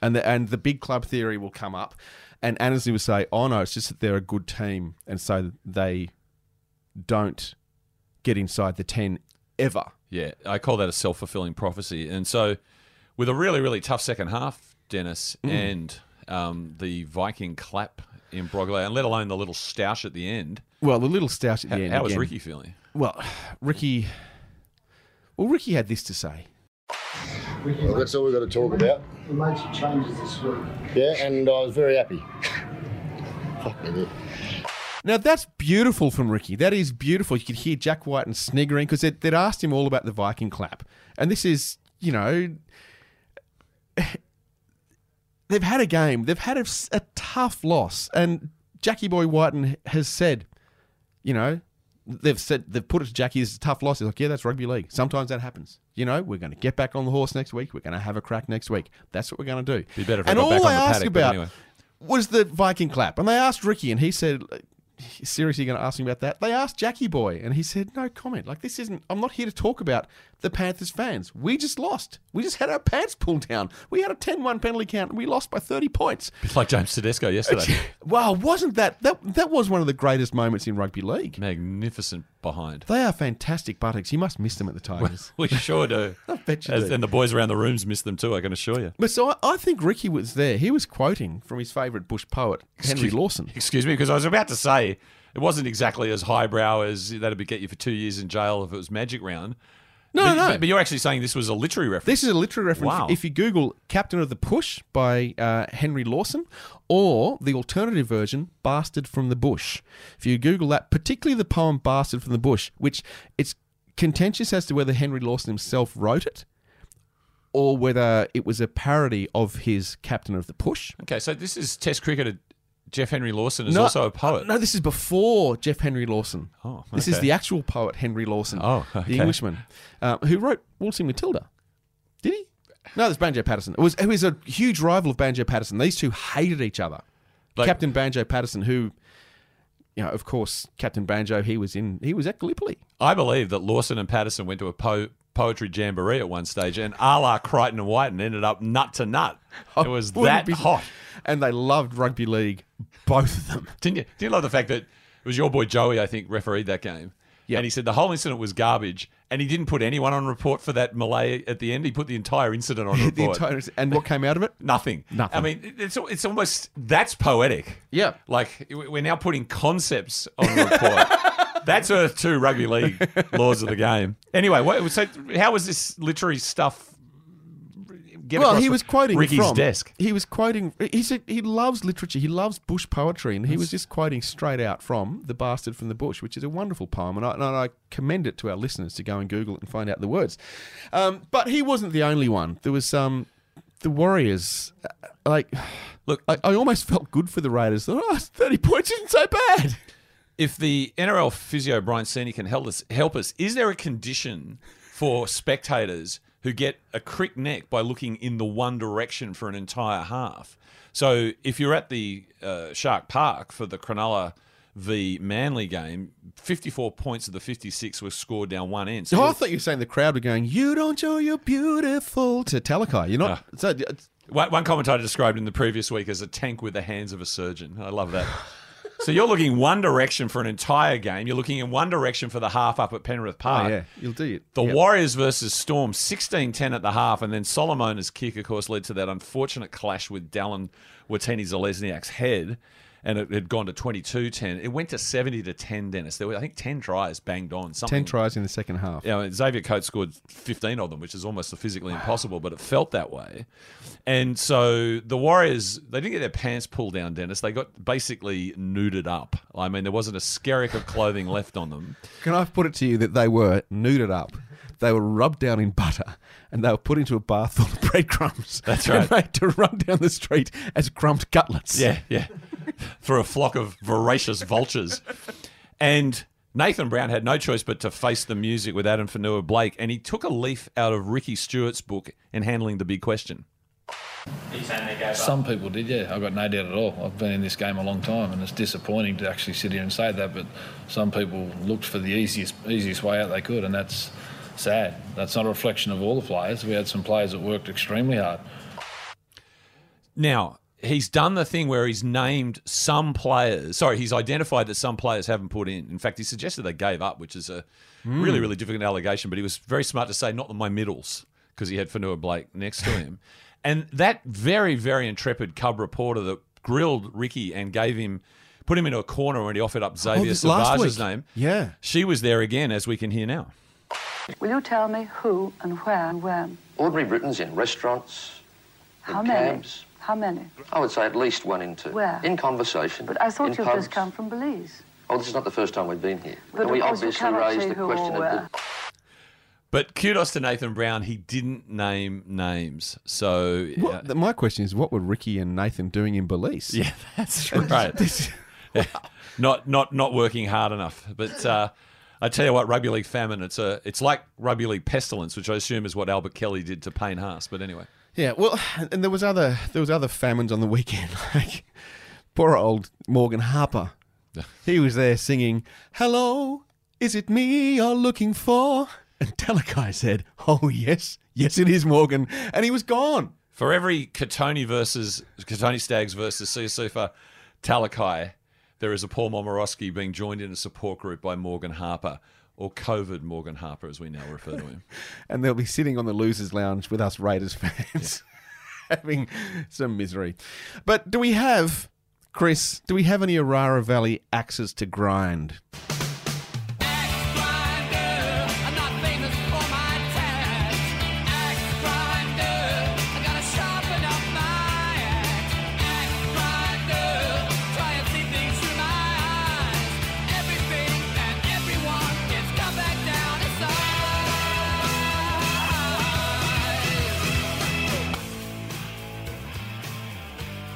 And the, and the big club theory will come up. And Annesley will say, oh no, it's just that they're a good team. And so they don't get inside the 10 ever. Yeah, I call that a self fulfilling prophecy. And so, with a really, really tough second half, Dennis, Mm. and um, the Viking clap in Brogley, and let alone the little stoush at the end. Well, the little stoush at the How- end. how was. Ricky feeling? Well, Ricky. Well, Ricky had this to say. Well, that's all we've got to talk about. We made some changes this week. Yeah, and I was very happy. Now that's beautiful from Ricky. That is beautiful. You could hear Jack Wighton sniggering because they'd, they'd asked him all about the Viking clap, and this is, you know, (sighs) they've had a game. They've had a tough loss, and Jackie Boy Wighton has said, you know, they've said they've put it to Jackie. It's a tough loss. He's like, yeah, that's rugby league. Sometimes that happens. You know, we're going to get back on the horse next week. We're going to have a crack next week. That's what we're going to do. Be better if and all back they on the asked paddock, about anyway. was the Viking clap, and they asked Ricky, and he said. Seriously, going to ask me about that? They asked Jackie Boy, and he said, "No comment. Like this isn't. I'm not here to talk about the Panthers fans. We just lost. We just had our pants pulled down. We had a 10-1 penalty count, and we lost by 30 points. It's like James Tedesco yesterday. (laughs) Wow, wasn't that that that was one of the greatest moments in rugby league? Magnificent behind. They are fantastic buttocks. You must miss them at the Tigers. (laughs) We sure do. (laughs) I bet you As- do. And the boys around the rooms miss them too, I can assure you. But so I, I think Ricky was there. He was quoting from his favourite bush poet, Henry Excuse- Lawson. Excuse me, because I was about to say it wasn't exactly as highbrow as that'd be get you for two years in jail if it was Magic Round. No, but, no. But, but you're actually saying this was a literary reference. This is a literary reference. Wow. If you Google Captain of the Push by uh, Henry Lawson or the alternative version, Bastard from the Bush. If you Google that, particularly the poem Bastard from the Bush, which it's contentious as to whether Henry Lawson himself wrote it or whether it was a parody of his Captain of the Push. Okay, so this is Test cricketer Jeff Henry Lawson is No, also a poet. No, this is before Jeff Henry Lawson. Oh, This is the actual poet Henry Lawson, Oh, the. Englishman, uh, who wrote Waltzing Matilda. Did he? No, there's Banjo Paterson. It was it was a huge rival of Banjo Paterson. These two hated each other. Like- Captain Banjo Paterson, who, you know, of course, Captain Banjo, he was in he was at Gallipoli. I believe that Lawson and Paterson went to a po- poetry jamboree at one stage, and a la Crichton and Wighton ended up nut to nut. It was that be- hot. and they loved rugby league, both of them. Didn't you? Didn't you love the fact that it was your boy Joey, I think, refereed that game? Yeah. And he said the whole incident was garbage, and he didn't put anyone on report for that Malay at the end. He put the entire incident on (laughs) report. the entire and what came out of it? Nothing. Nothing. I mean, it's it's almost that's poetic. Yeah. Like we're now putting concepts on report. (laughs) that's Earth Two Rugby League laws of the game. Anyway, what, so how was this literary stuff? Get well, he was quoting Ricky's from desk. He was quoting. He said he loves literature. He loves bush poetry, and he was just quoting straight out from "The Bastard from the Bush," which is a wonderful poem, and I, and I commend it to our listeners to go and Google it and find out the words. Um, but he wasn't the only one. There was um, the Warriors. uh, Like, (sighs) look, I, I almost felt good for the Raiders. Oh, 30 points isn't so bad. If the NRL physio Brian Seni can help us, help us, is there a condition for spectators who get a crick neck by looking in the one direction for an entire half? So if you're at the uh, Shark Park for the Cronulla v Manly game, 54 points of the 56 were scored down one end. So Oh, I thought you were saying the crowd were going, "You don't show you're beautiful" to Talakai. You're not. Ah. So one commentator described in the previous week as a tank with the hands of a surgeon. I love that. (laughs) so you're looking one direction for an entire game. You're looking in one direction for the half up at Penrith oh, Park. oh, yeah, you'll do it. The Yep. Warriors versus Storm, 16-10 at the half, and then Solomona's kick, of course, led to that unfortunate clash with Dallin Watene-Zelezniak's head. And it had gone to 22-10. It went to 70 to 10, Dennis. There were, I think, 10 tries banged on. Something, 10 tries in the second half. Yeah, I mean, Xavier Coates scored 15 of them, which is almost physically impossible, but it felt that way. And so the Warriors, they didn't get their pants pulled down, Dennis. They got basically nuded up. I mean, there wasn't a skerrick of clothing left on them. Can I put it to you that they were nuded up? They were rubbed down in butter and they were put into a bath full of breadcrumbs. That's and right. made to run down the street as crumbed cutlets. Yeah, yeah. For a flock of voracious vultures. And Nathan Brown had no choice but to face the music with Addin Fonua-Blake, and he took a leaf out of Ricky Stuart's book in handling the big question. Some people did, yeah. I've got no doubt at all. I've been in this game a long time, and it's disappointing to actually sit here and say that. But some people looked for the easiest easiest way out they could, and that's sad. That's not a reflection of all the players. We had some players that worked extremely hard. Now, he's done the thing where he's named some players. Sorry, he's identified that some players haven't put in. In fact, he suggested they gave up, which is a Hmm. really, really difficult allegation. But he was very smart to say, not my middles, because he had Fonua-Blake next to him. (laughs) and that very, very intrepid Cub reporter that grilled Ricky and gave him. Put him into a corner when he offered up Xavier this- last Savage's name. Yeah. She was there again, as we can hear now. Will you tell me who and where and when? Ordinary Britons in restaurants, How in many? cabs. How many? I would say at least one in two. Where? In conversation. But I thought in you've pubs. just come from Belize. Oh, this is not the first time we've been here. But and we of course you obviously raised the question of the But kudos to Nathan Brown. He didn't name names. So What, the- my question is, what were Ricky and Nathan doing in Belize? Yeah, (laughs) that's (laughs) right. Yeah. (laughs) Not not not working hard enough. But uh, I tell you what, rugby league famine. It's a it's like rugby league pestilence, which I assume is what Albert Kelly did to Payne Haas. But anyway, Yeah, well, (sighs) and there was other there was other famines on the weekend. (laughs) Like poor old Morgan Harper, (laughs) he was there singing, "Hello, is it me you're looking for?" And Talakai said, "Oh yes, yes it is Morgan," and he was gone. for every Kotoni versus Kotoni Staggs versus Siosifa Talakai, there is a Paul Momirovski being joined in a support group by Morgan Harper. Or COVID Morgan Harper, as we now refer to him. (laughs) and they'll be sitting on the losers' lounge with us Raiders fans, (laughs) having some misery. But do we have, Chris? Do we have any Orara Valley axes to grind?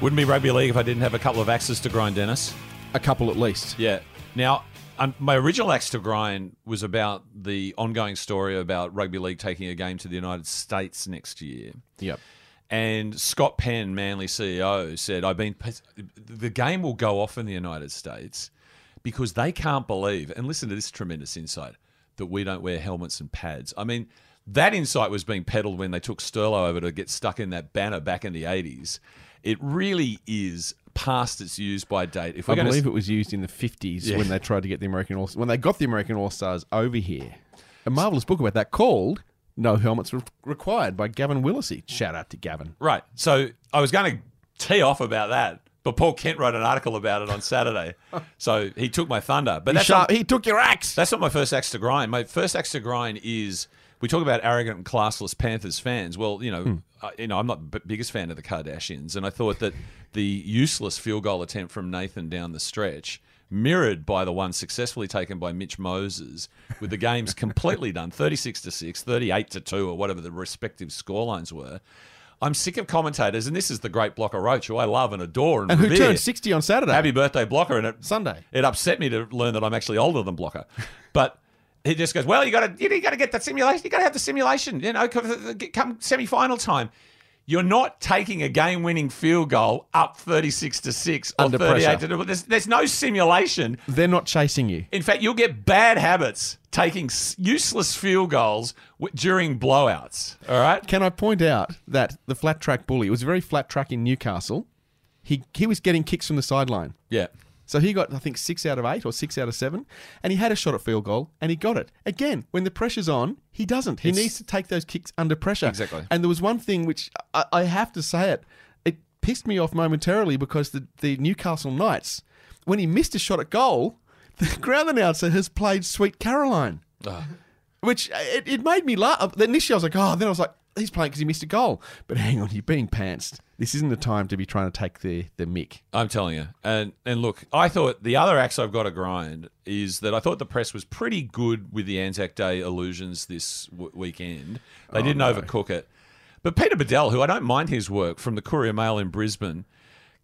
Wouldn't be rugby league if I didn't have a couple of axes to grind, Dennis. A couple at least. Yeah. Now, um, my original axe to grind was about the ongoing story about rugby league taking a game to the United States next year. Yep. And Scott Penn, Manly CEO, said, "I've been the game will go off in the United States because they can't believe." And listen to this tremendous insight that we don't wear helmets and pads. I mean, that insight was being peddled when they took Sterlo over to get stuck in that banner back in the '80s. It really is past its use by date. If I believe to it was used in the 50s Yeah. when they tried to get the American All when they got the American All Stars over here. A marvelous book about that called "No Helmets Re- Required" by Gavin Willacy. Shout out to Gavin. Right. So I was going to tee off about that, but Paul Kent wrote an article about it on Saturday. (laughs) so he took my thunder. But He not, he took your axe. That's not my first axe to grind. My first axe to grind is we talk about arrogant and classless Panthers fans. Well, you know, Hmm. uh, you know, I'm not the biggest fan of the Kardashians, and I thought that the useless field goal attempt from Nathan down the stretch. Mirrored by the one successfully taken by Mitch Moses, with the games completely (laughs) done 36 to 6, 38 to 2, or whatever the respective scorelines were. I'm sick of commentators, and this is the great Blocker Roach, who I love and adore and, And who turned 60 on Saturday. Happy birthday, Blocker! And it, Sunday. It upset me to learn that I'm actually older than Blocker, (laughs) but he just goes, "Well, you got to you got to get that simulation. You got to have the simulation. You know, come come semi-final time." You're not taking a game-winning field goal up 36 to six or Under 38 pressure. to. There's, there's no simulation. They're not chasing you. In fact, you'll get bad habits taking useless field goals w- during blowouts. All right. Can I point out that the flat track bully it was a very flat track in Newcastle. He he was getting kicks from the sideline. Yeah. So he got I think six out of eight or six out of seven, and he had a shot at field goal and he got it. Again, when the pressure's on, he doesn't. He It's- needs to take those kicks under pressure. Exactly. And there was one thing which I, I have to say it. It pissed me off momentarily because the, the Newcastle Knights, when he missed a shot at goal, (laughs) the ground announcer has played Sweet Caroline, which uh, it, it made me laugh. Initially, I was like, oh, then I was like, he's playing because he missed a goal. But hang on, you're being pantsed. This isn't the time to be trying to take the, the mick. I'm telling you. And and look, I thought the other axe I've got to grind is that I thought the press was pretty good with the Anzac Day illusions this w- weekend. They Oh, didn't no. overcook it. But Peter Badel, who I don't mind his work from the Courier Mail in Brisbane,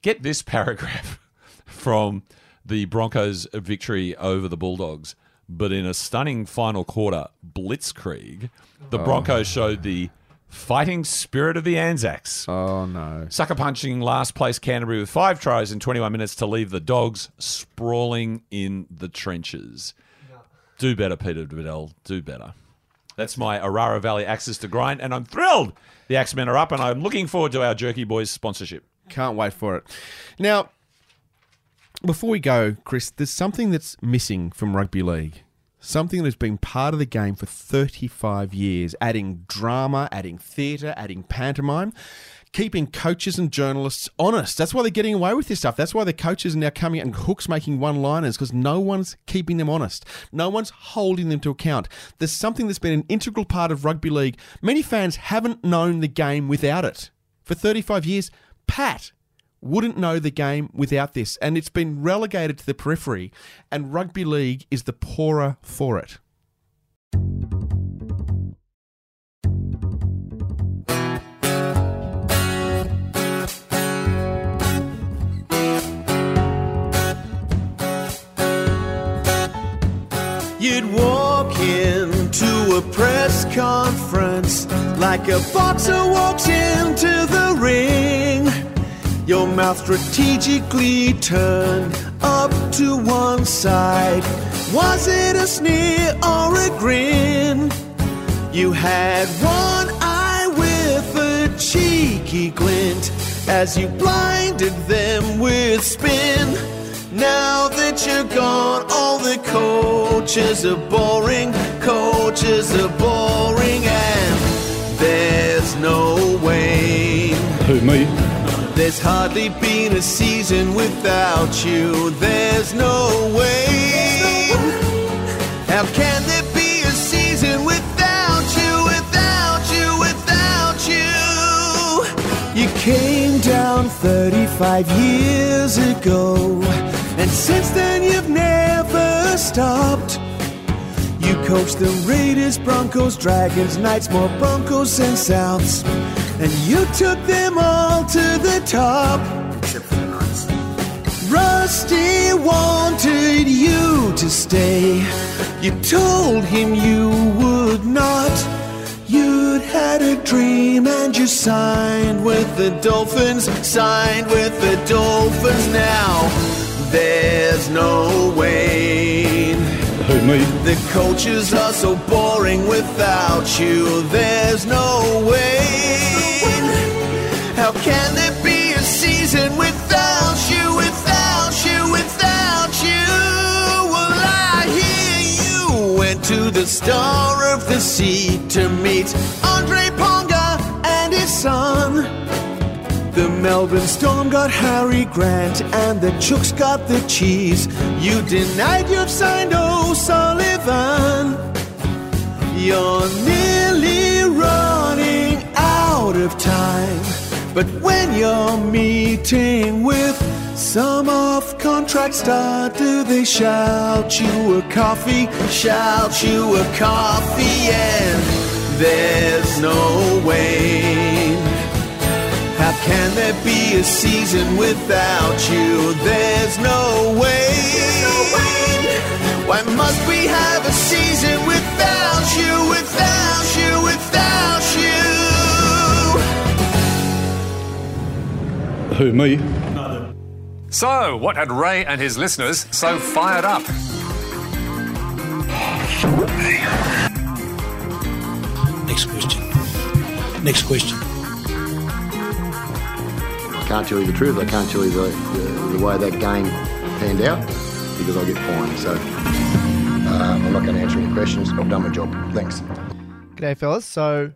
get this (laughs) paragraph from the Broncos' victory over the Bulldogs. But in a stunning final quarter blitzkrieg, the Oh. Broncos showed the fighting spirit of the Anzacs. Oh, no. Sucker punching last place Canterbury with five tries in 21 minutes to leave the Dogs sprawling in the trenches. Do better, Peter Badel. Do better. That's my Orara Valley Axis to grind, and I'm thrilled the Axemen are up, and I'm looking forward to our Jerky Boys sponsorship. Can't wait for it. Now, before we go, Chris, there's something that's missing from rugby league. Something that has been part of the game for 35 years, adding drama, adding theatre, adding pantomime, keeping coaches and journalists honest. That's why they're getting away with this stuff. That's why the coaches are now coming out and hooks making one liners because no one's keeping them honest. No one's holding them to account. There's something that's been an integral part of rugby league. Many fans haven't known the game without it. For 35 years, Pat wouldn't know the game without this, and it's been relegated to the periphery, and rugby league is the poorer for it. You'd walk into a press conference like a boxer walks into the ring. Your mouth strategically turned up to one side. Was it a sneer or a grin? You had one eye with a cheeky glint as you blinded them with spin. Now that you're gone, all the coaches are boring, coaches are boring, and there's no way. Who, me? There's hardly been a season without you. There's no way. How can there be a season without you, without you, without you? You came down 35 years ago, and since then you've never stopped. You coached the Raiders, Broncos, Dragons, Knights, more Broncos and Souths. And you took them all to the top. Except for the Knights. Rusty wanted you to stay. You told him you would not. You'd had a dream and you signed with the Dolphins, signed with the Dolphins now. There's no way. Who, me? The coaches are so boring without you. There's no way. How can there be a season without you, without you, without you? Well, I hear you went to the star of the sea to meet Andre Ponga and his son. The Melbourne Storm got Harry Grant and the Chooks got the cheese. You denied you've signed O'Sullivan. You're out of time. But when you're meeting with some off contract do they shout you a coffee? Shout you a coffee, and there's no way. How can there be a season without you? There's no way. Why must we have a season Who, me? So, what had Ray and his listeners so fired up? Next question. Next question. I can't tell you the truth. I can't tell you the, the, the way that game panned out because I get fined. So um, I'm not going to answer any questions. I've done my job. Thanks. G'day, fellas. So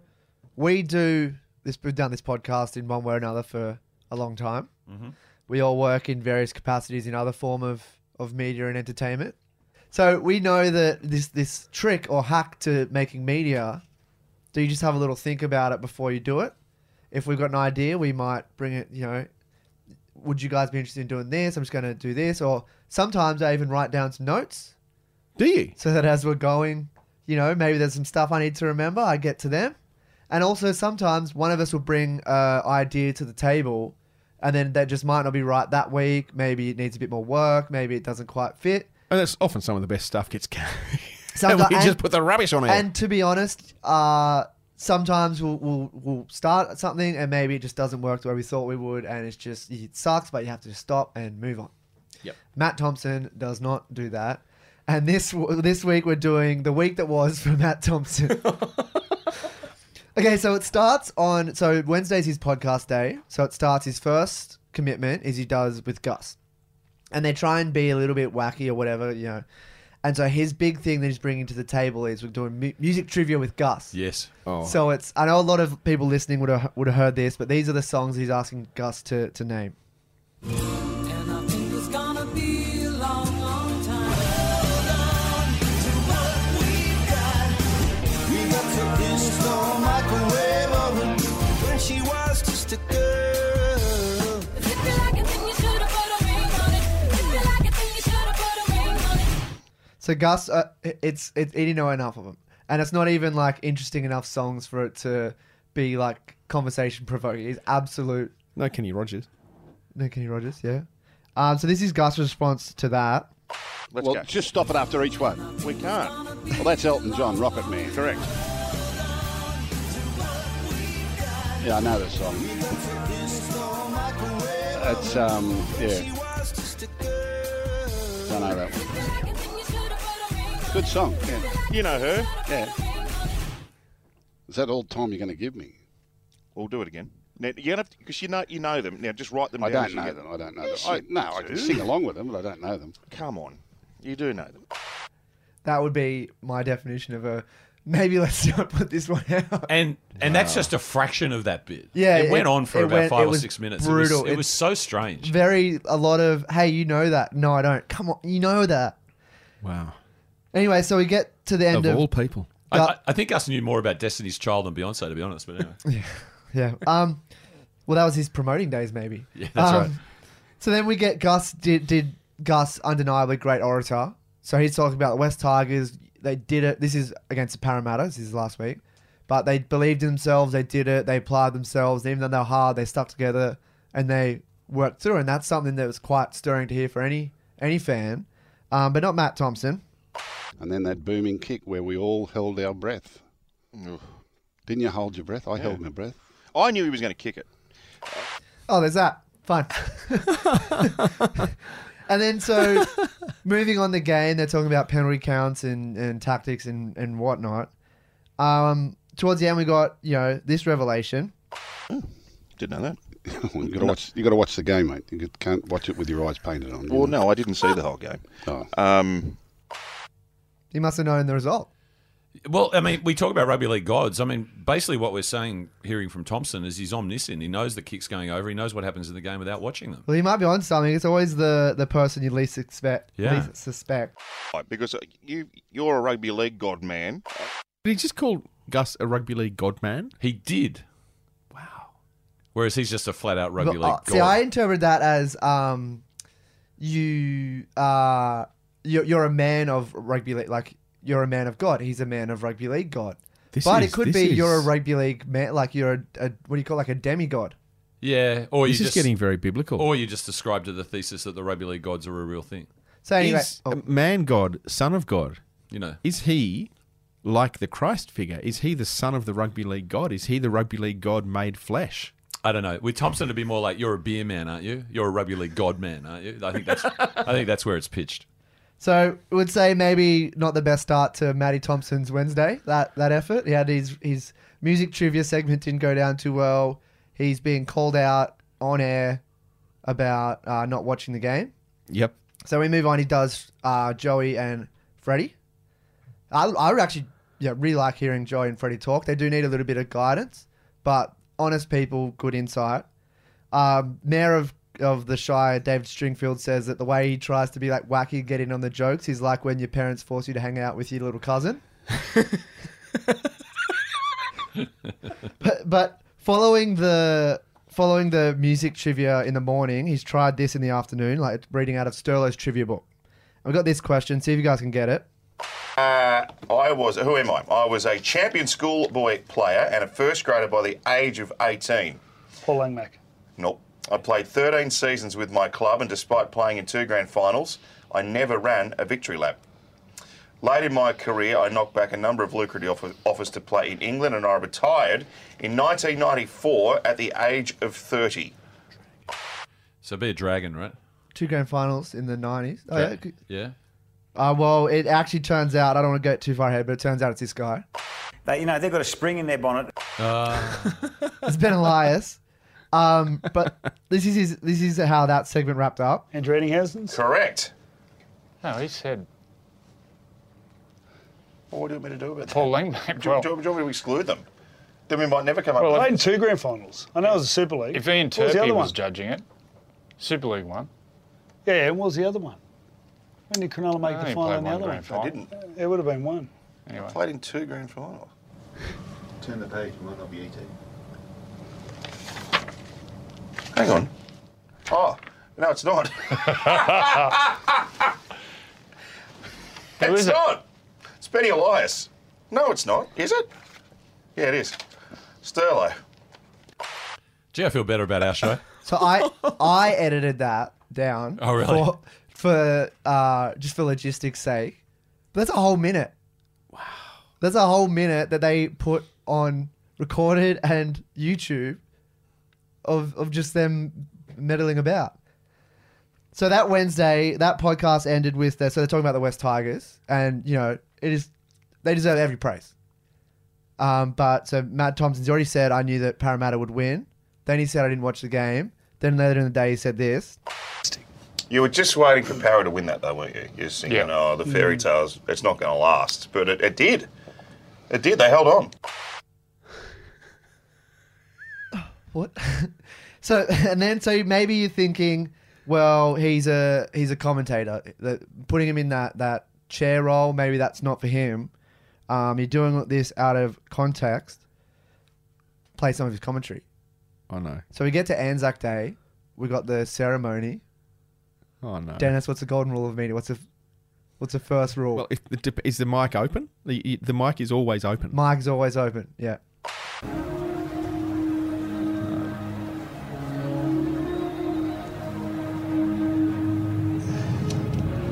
we do this. We've done this podcast in one way or another for a long time. Mhm. We all work in various capacities in other form of, of media and entertainment. So we know that this this trick or hack to making media, do you just have a little think about it before you do it? If we've got an idea, we might bring it, you know, would you guys be interested in doing this? I'm just going to do this. Or sometimes I even write down some notes. Do you? So that as we're going, you know, maybe there's some stuff I need to remember, I get to them. And also sometimes one of us will bring an idea to the table and then that just might not be right that week. Maybe it needs a bit more work. Maybe it doesn't quite fit. And that's often some of the best stuff gets (laughs) carried. Sometimes- (laughs) we and- just put the rubbish on air. And to be honest, uh, sometimes we'll, we'll we'll start something and maybe it just doesn't work the way we thought we would, and it's just it sucks, but you have to just stop and move on. Yep. Matt Thompson does not do that, and this this week we're doing the week that was for (laughs) Matt Thompson. Okay, so it starts on so Wednesday's his podcast day, so it starts his first commitment is he does with Gus, and they try and be a little bit wacky or whatever, you know. And so his big thing that he's bringing to the table is we're doing mu- music trivia with Gus. Yes. Oh. So it's I know a lot of people listening would have would have heard this, but these are the songs he's asking Gus to, to name. So Gus, uh, it's it, he didn't know enough of them, and it's not even like interesting enough songs for it to be like conversation provoking. He's absolute no Kenny Rogers. no Kenny Rogers, yeah. Um, so this is Gus' response to that. Let's well, just stop it after each one. We can't. Well, that's Elton John, Rocket Man. Correct. Yeah, I know the song. It's um, yeah. Don't know that one. Good song. Yeah. You know her. Yeah. Is that all the time you're going to give me? We'll do it again. Now, you have because you know you know them. Now just write them I down. don't know them. I don't know Yes, them. I, you no, I can sing along with them, but I don't know them. Come on, you do know them. That would be my definition of a. Maybe let's not put this one out. And and that's just a fraction of that bit. Yeah, it, it- went on for about went- five or six minutes. brutal. It was, it was so strange. Very a lot of hey, you know that? No, I don't. Come on, you know that. Wow. Anyway, so we get to the end Of of, all people. I, I, I think Gus knew more about Destiny's Child than Beyonce, to be honest. But anyway, (laughs) Yeah. Um, well, that was his promoting days, maybe. (laughs) Yeah, that's um, right. So then we get Gus. Did, did Gus undeniably great orator? So he's talking about the West Tigers. They did it. This is against the Parramatta. This is last week, but they believed in themselves. They did it. They applied themselves. Even though they were hard, they stuck together and they worked through. And that's something that was quite stirring to hear for any any fan, um, but not Matt Thompson. And then that booming kick where we all held our breath. Didn't you hold your breath? I Yeah. held my breath. I knew he was going to kick it. Oh, there's that. Fine. (laughs) and then so moving on the game, they're talking about penalty counts and, and tactics and, and whatnot. Um, towards the end, we got you know this revelation. Didn't know that. (laughs) you got to watch. You got to watch the game, mate. You can't watch it with your eyes painted on. Well, know. no, I didn't see the whole game. Oh. Um, He must have known the result. well, I mean, we talk about rugby league gods. I mean, basically, what we're saying, hearing from Thompson, is he's omniscient. He knows the kicks going over. He knows what happens in the game without watching them. Well, he might be on something. It's always the, the person you least expect. Yeah. Least suspect. right, because uh, you you're a rugby league god man. Did he just call Gus a rugby league godman? He did. Wow. Whereas he's just a flat out rugby But, league uh, god. see, I interpret that as um, you uh, you're, you're a man of rugby league. Like you're a man of God. He's a man of rugby league God. This but is- it could this be you're a rugby league man. Like you're a, a what do you call it, like a demigod. yeah, or This you is just getting very biblical. or you just described to the thesis that the rugby league gods are a real thing. So anyway, is a man God, son of God, You know, is he like the Christ figure? Is he the son of the rugby league God? Is he the rugby league God made flesh? I don't know. With Thompson, it'd be more like you're a beer man, aren't you? You're a rugby league god man, aren't you? I think that's I think that's where it's pitched. So I would say maybe not the best start to Matty Thompson's Wednesday. That that effort. He had his his music trivia segment didn't go down too well. He's being called out on air about uh, not watching the game. Yep. So we move on. He does uh, Joey and Freddie. I, I would actually yeah, really like hearing Joey and Freddie talk. They do need a little bit of guidance, but honest people, good insight. Um, Mayor of of the Shire, David Stringfield, says that the way he tries to be like wacky, and get in on the jokes, is like when your parents force you to hang out with your little cousin. (laughs) but, but following the following the music trivia in the morning, he's tried this in the afternoon, like reading out of Sterlo's trivia book. I've got this question. See if you guys can get it. Uh, I was, who am I? I was a champion schoolboy player and a first grader by the age of 18. Paul Langmack. Nope. I played 13 seasons with my club, and despite playing in two grand finals, I never ran a victory lap. Late in my career, I knocked back a number of lucrative offers to play in England, and I retired in 1994 at the age of 30. So be a dragon, right? Two grand finals in the nineties. Oh, yeah. yeah. Uh, well, it actually turns out I don't want to go too far ahead, but it turns out it's this guy. They, you know, they've got a spring in their bonnet. Uh, (laughs) It's Ben Elias. Um, but (laughs) this is his, this is how that segment wrapped up. Andrew Ettingshausen's? Correct. No, he said Well, what do you want me to do about that? Paul Langmack. Do, you- Well, do, you- do you want me to exclude them? Then we might never come up Well, with played in two grand finals. I know it was a Super League. if Ian What was the Turpie other was one? judging it, Super League one. Yeah, yeah, and what was the other one? When did Cronulla make I the only final played in the one other one? grand final. I didn't. It would have been one. Anyway. Played in two grand finals. Turn the page, it might not be ET. Hang on. Oh, no, it's not. (laughs) It's is it? not. It's Benny Elias. No, it's not. Is it? Yeah, it is. Sterlo. Gee, I feel better about our show. (laughs) So I I edited that down. Oh, really? For, for uh, just for logistics' sake. But that's a whole minute. Wow. That's a whole minute that they put on recorded and YouTube of of just them meddling about. So that Wednesday, that podcast ended with the, so they're talking about the West Tigers, and you know it is they deserve every praise. Um, but so Matt Thompson's already said I knew that Parramatta would win. Then he said I didn't watch the game. Then later in the day he said this. You were just waiting for Para to win that, though, weren't you? You're thinking, Yeah. oh, the fairy tales, it's not going to last. But it, it did. It did. They held on. What? (laughs) so (laughs) and then so maybe you're thinking, well, he's a he's a commentator. That putting him in that that chair role, maybe that's not for him. Um, you're doing this out of context. Play some of his commentary. I know. So we get to Anzac Day. We got the ceremony. Oh no. Dennis, what's the golden rule of media? What's the what's the first rule? Well, if the, is the mic open? The the mic is always open. Mic's always open. Yeah.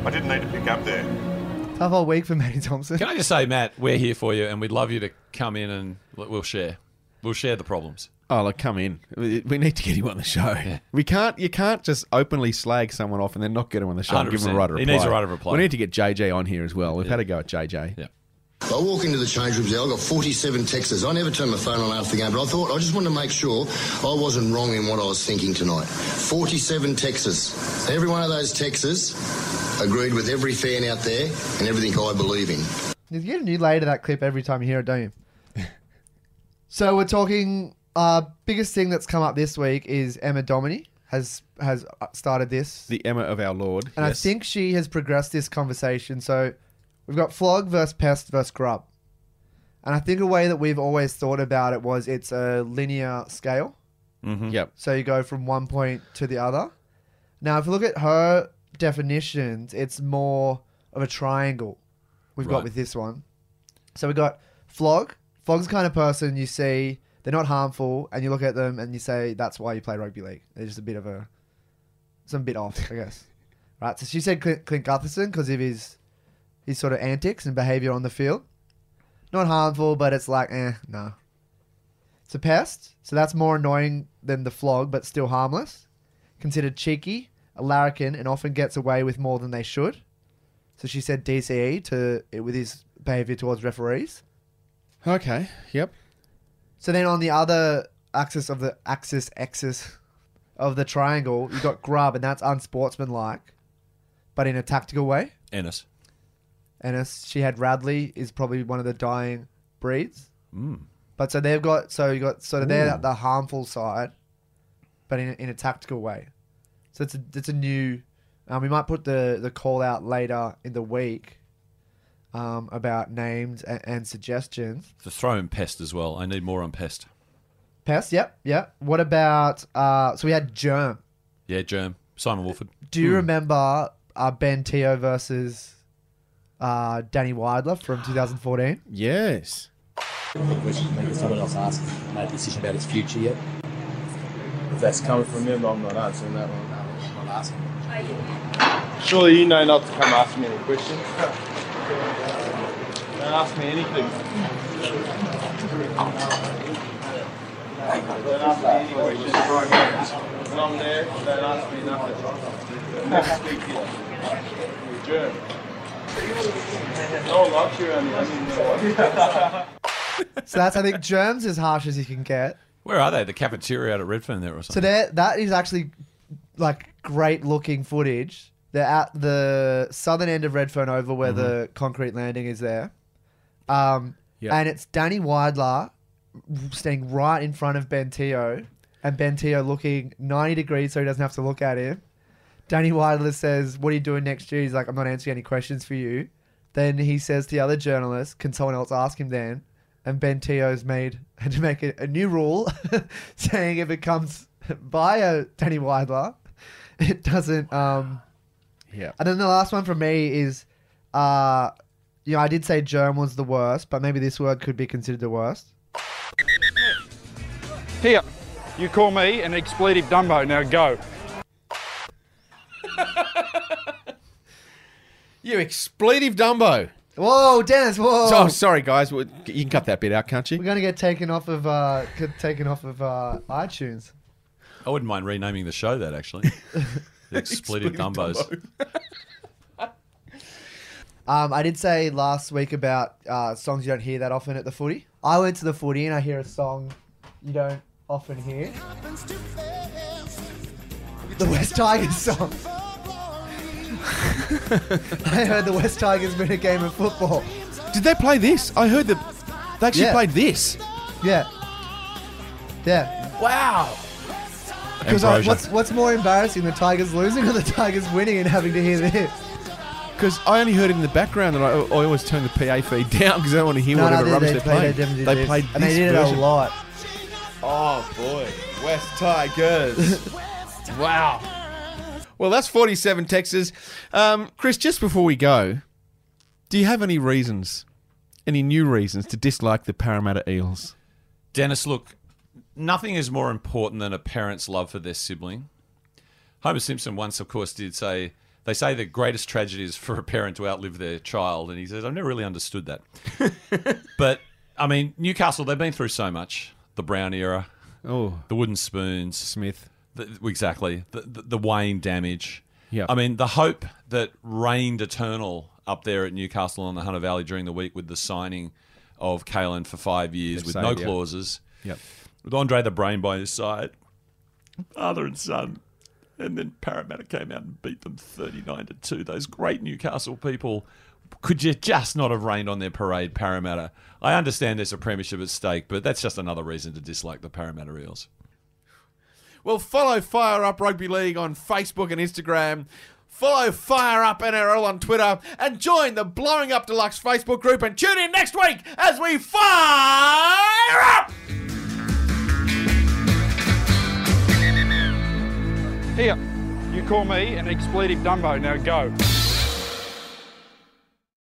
I didn't need to pick up there. Tough whole week for Matty Thompson. Can I just say, Matt, we're here for you, and we'd love you to come in and we'll share. We'll share the problems. Oh, look, come in. We we need to get him on the show. We can't. You can't just openly slag someone off and then not get him on the show and give him a right of He reply. needs a right of reply. We need to get JJ on here as well. We've had a go at JJ. Yeah. I walk into the change rooms there, I got 47 texts. I never turned my phone on after the game, but I thought I just wanted to make sure I wasn't wrong in what I was thinking tonight. 47 texts. Every one of those texts agreed with every fan out there and everything I believe in. You get a new layer to that clip every time you hear it, don't you? (laughs) so we're talking. Uh, biggest thing that's come up this week is Emma Domini has has started this, The Emma of our Lord. and I think she has progressed this conversation. So we've got flog versus pest versus grub, and I think a way that we've always thought about it was it's a linear scale. Mm-hmm. Yep. So you go from one point to the other. Now, if you look at her definitions, it's more of a triangle we've got with this one. So we got flog. Flog's the kind of person you see, they're not harmful, and you look at them and you say, that's why you play rugby league. They're just a bit of a, some bit off, I guess. (laughs) Right, so she said Clint, Clint Gutherson because of his, his sort of antics and behavior on the field. Not harmful, but it's like, eh, no. It's a pest, so that's more annoying than the flog, but still harmless. Considered cheeky, a larrikin, and often gets away with more than they should. So she said DCE to with his behavior towards referees. Okay. Yep. So then on the other axis of the axis axis of the triangle, you got grub, and that's unsportsmanlike, but in a tactical way. Ennis. Ennis, she had Radley, is probably one of the dying breeds. Mm. But so they've got so you got sort of they're the harmful side, but in a, in a tactical way. So it's a it's a new. Um, we might put the the call out later in the week um, about names and, and suggestions. To throw in Pest as well. I need more on Pest. Pest, yep, yep. What about uh, so we had Germ. Yeah, Germ. Simon Woolford. Do you remember uh, Ben Te'o versus uh, Danny Weidler from 2014? Yes. question maybe someone else asked made a decision about his future yet. If that's coming from him, I'm not answering that one. I'm not asking. Surely you know not to come ask me any questions. Don't ask me anything. Don't ask me any questions. When I'm there, don't ask me nothing. Never speak to you. You're a germ. No one likes you around. So that's I think Germ's as harsh as you can get. Where are they? The cafeteria out at Redfern there or something? So there, that is actually like great looking footage. They're at the southern end of Redfern Oval where the concrete landing is there. Um, Yep. And it's Danny Weidler standing right in front of Ben Te'o, and Ben Te'o looking 90 degrees so he doesn't have to look at him. Danny Weidler says, What are you doing next year? He's like, I'm not answering any questions for you. Then he says to the other journalist, Can someone else ask him then? And Ben Te'o's made (laughs) had to make a, a new rule (laughs) saying if it comes via Danny Weidler, (laughs) it doesn't. Um, yeah. And then the last one from me is, uh, you know, I did say germ was the worst, but maybe this word could be considered the worst. Here, you call me an expletive Dumbo. Now go. You expletive Dumbo. Whoa, Dennis! Whoa. Oh, sorry, guys. You can cut that bit out, can't you? We're gonna get taken off of uh, taken off of uh, iTunes. I wouldn't mind renaming the show that actually. (laughs) the Expletive Dumbos. (laughs) Um, I did say last week about uh, songs you don't hear that often at the footy. I went to the footy and I hear a song you don't often hear. The West Tigers song. (laughs) I heard the West Tigers win a game of football. Did they play this? I heard that they actually Yeah. played this. Yeah. Yeah. Wow. Because I, what's what's more embarrassing, the Tigers losing or the Tigers winning and having to hear this? Because I only heard it in the background, and I, I always turn the PA feed (laughs) down because I don't want to hear No, no, whatever they- rubbish they they're played- playing. they definitely They did this. played And they this did it a lot. Oh boy, West Tigers! (laughs) wow. Well, that's forty-seven Texas. Um, Chris, just before we go, do you have any reasons, any new reasons to dislike the Parramatta Eels? Dennis, look, nothing is more important than a parent's love for their sibling. Homer Simpson once, of course, did say they say the greatest tragedy is for a parent to outlive their child, and he says I've never really understood that. (laughs) but I mean, Newcastle they've been through so much: the Brown era, oh, the wooden spoons, Smith, the, exactly, the, the the Wayne damage. Yeah. I mean, the hope that reigned eternal up there at Newcastle on the Hunter Valley during the week with the signing of Kalyn for five years They've with saved, no yeah. clauses. Yep. With Andre the Brain by his side, father and son. And then Parramatta came out and beat them 39 to 2. Those great Newcastle people. Could you just not have rained on their parade, Parramatta? I understand there's a premiership at stake, but that's just another reason to dislike the Parramatta Eels. Well, follow Fire Up Rugby League on Facebook and Instagram. Follow Fire Up NRL on Twitter and join the Blowing Up Deluxe Facebook group and tune in next week as we fire up! Here, you call me an expletive Dumbo. Now go.